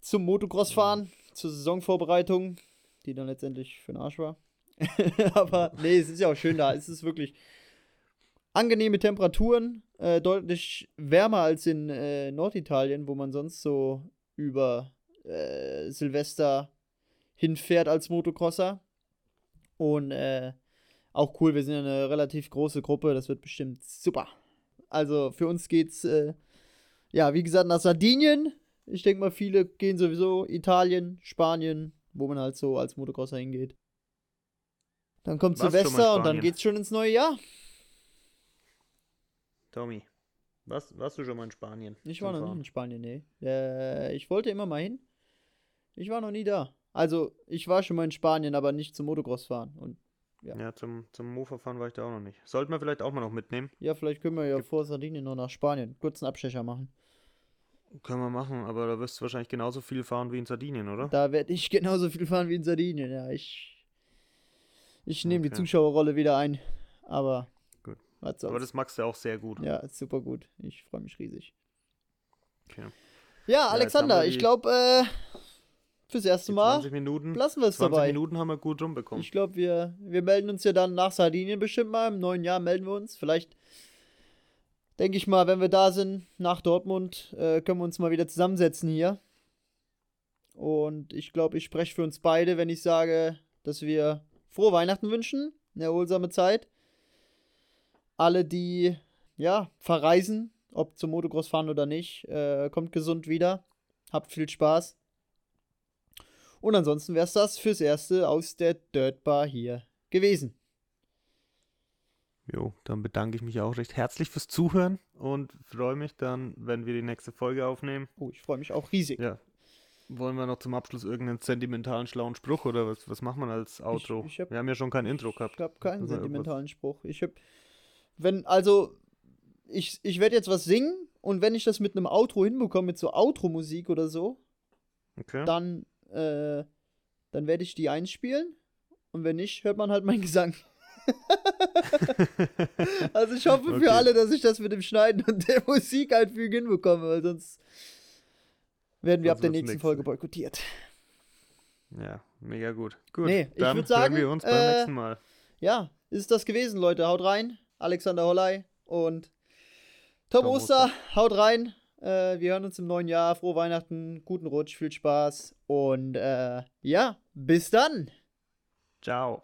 Zum Motocross fahren, mhm. zur Saisonvorbereitung, die dann letztendlich für den Arsch war. Aber nee, es ist ja auch schön da. Es ist wirklich angenehme Temperaturen, äh, deutlich wärmer als in äh, Norditalien, wo man sonst so über äh, Silvester hinfährt als Motocrosser. Und äh, auch cool, wir sind ja eine relativ große Gruppe, das wird bestimmt super. Also für uns geht's, äh, ja, wie gesagt, nach Sardinien. Ich denke mal, viele gehen sowieso Italien, Spanien, wo man halt so als Motocrosser hingeht. Dann kommt Warst Silvester und dann geht's schon ins neue Jahr. Tommy, warst, warst du schon mal in Spanien? Ich war noch Fahren? nie in Spanien, nee. Äh, ich wollte immer mal hin. Ich war noch nie da. Also, ich war schon mal in Spanien, aber nicht zum Motocross fahren. Und, ja. ja, zum, zum Mofa fahren war ich da auch noch nicht. Sollten wir vielleicht auch mal noch mitnehmen? Ja, vielleicht können wir ja Gibt vor Sardinien noch nach Spanien. Kurzen Abstecher machen. Können wir machen, aber da wirst du wahrscheinlich genauso viel fahren wie in Sardinien, oder? Da werde ich genauso viel fahren wie in Sardinien, ja. Ich ich nehme okay. die Zuschauerrolle wieder ein. Aber. Gut. Aber das magst du auch sehr gut. Ja, super gut. Ich freue mich riesig. Okay. Ja, Alexander, ich glaube, äh, fürs erste Mal 20 Minuten, lassen wir es dabei. 20 Minuten haben wir gut rumbekommen. Ich glaube, wir, wir melden uns ja dann nach Sardinien bestimmt mal. Im neuen Jahr melden wir uns. Vielleicht, denke ich mal, wenn wir da sind, nach Dortmund, äh, können wir uns mal wieder zusammensetzen hier. Und ich glaube, ich spreche für uns beide, wenn ich sage, dass wir frohe Weihnachten wünschen, eine erholsame Zeit. Alle, die ja verreisen, ob zum Motocross fahren oder nicht, äh, kommt gesund wieder. Habt viel Spaß. Und ansonsten wäre es das fürs Erste aus der Dirt Bar hier gewesen. Jo, dann bedanke ich mich auch recht herzlich fürs Zuhören und freue mich dann, wenn wir die nächste Folge aufnehmen. Oh, ich freue mich auch riesig. Ja. Wollen wir noch zum Abschluss irgendeinen sentimentalen, schlauen Spruch oder was, was macht man als Outro? Ich, ich hab, wir haben ja schon kein Intro gehabt. Ich habe keinen Also sentimentalen Spruch. Ich habe, wenn, also, ich, ich werde jetzt was singen und wenn ich das mit einem Outro hinbekomme, mit so Outro-Musik oder so, Okay. dann, äh, dann werde ich die einspielen und wenn nicht, hört man halt meinen Gesang. Also ich hoffe Okay. für alle, dass ich das mit dem Schneiden und der Musik einfügen hinbekomme, weil sonst werden wir Sonst ab der nächsten nix. Folge boykottiert. ja, mega gut. Gut, Nee, ich dann würd sagen, hören wir uns beim äh, nächsten Mal. Ja, ist das gewesen, Leute. Haut rein. Alexander Holley und Tom, Tom Oster. Haut rein. Äh, wir hören uns im neuen Jahr. Frohe Weihnachten, guten Rutsch, viel Spaß und äh, ja, bis dann. Ciao.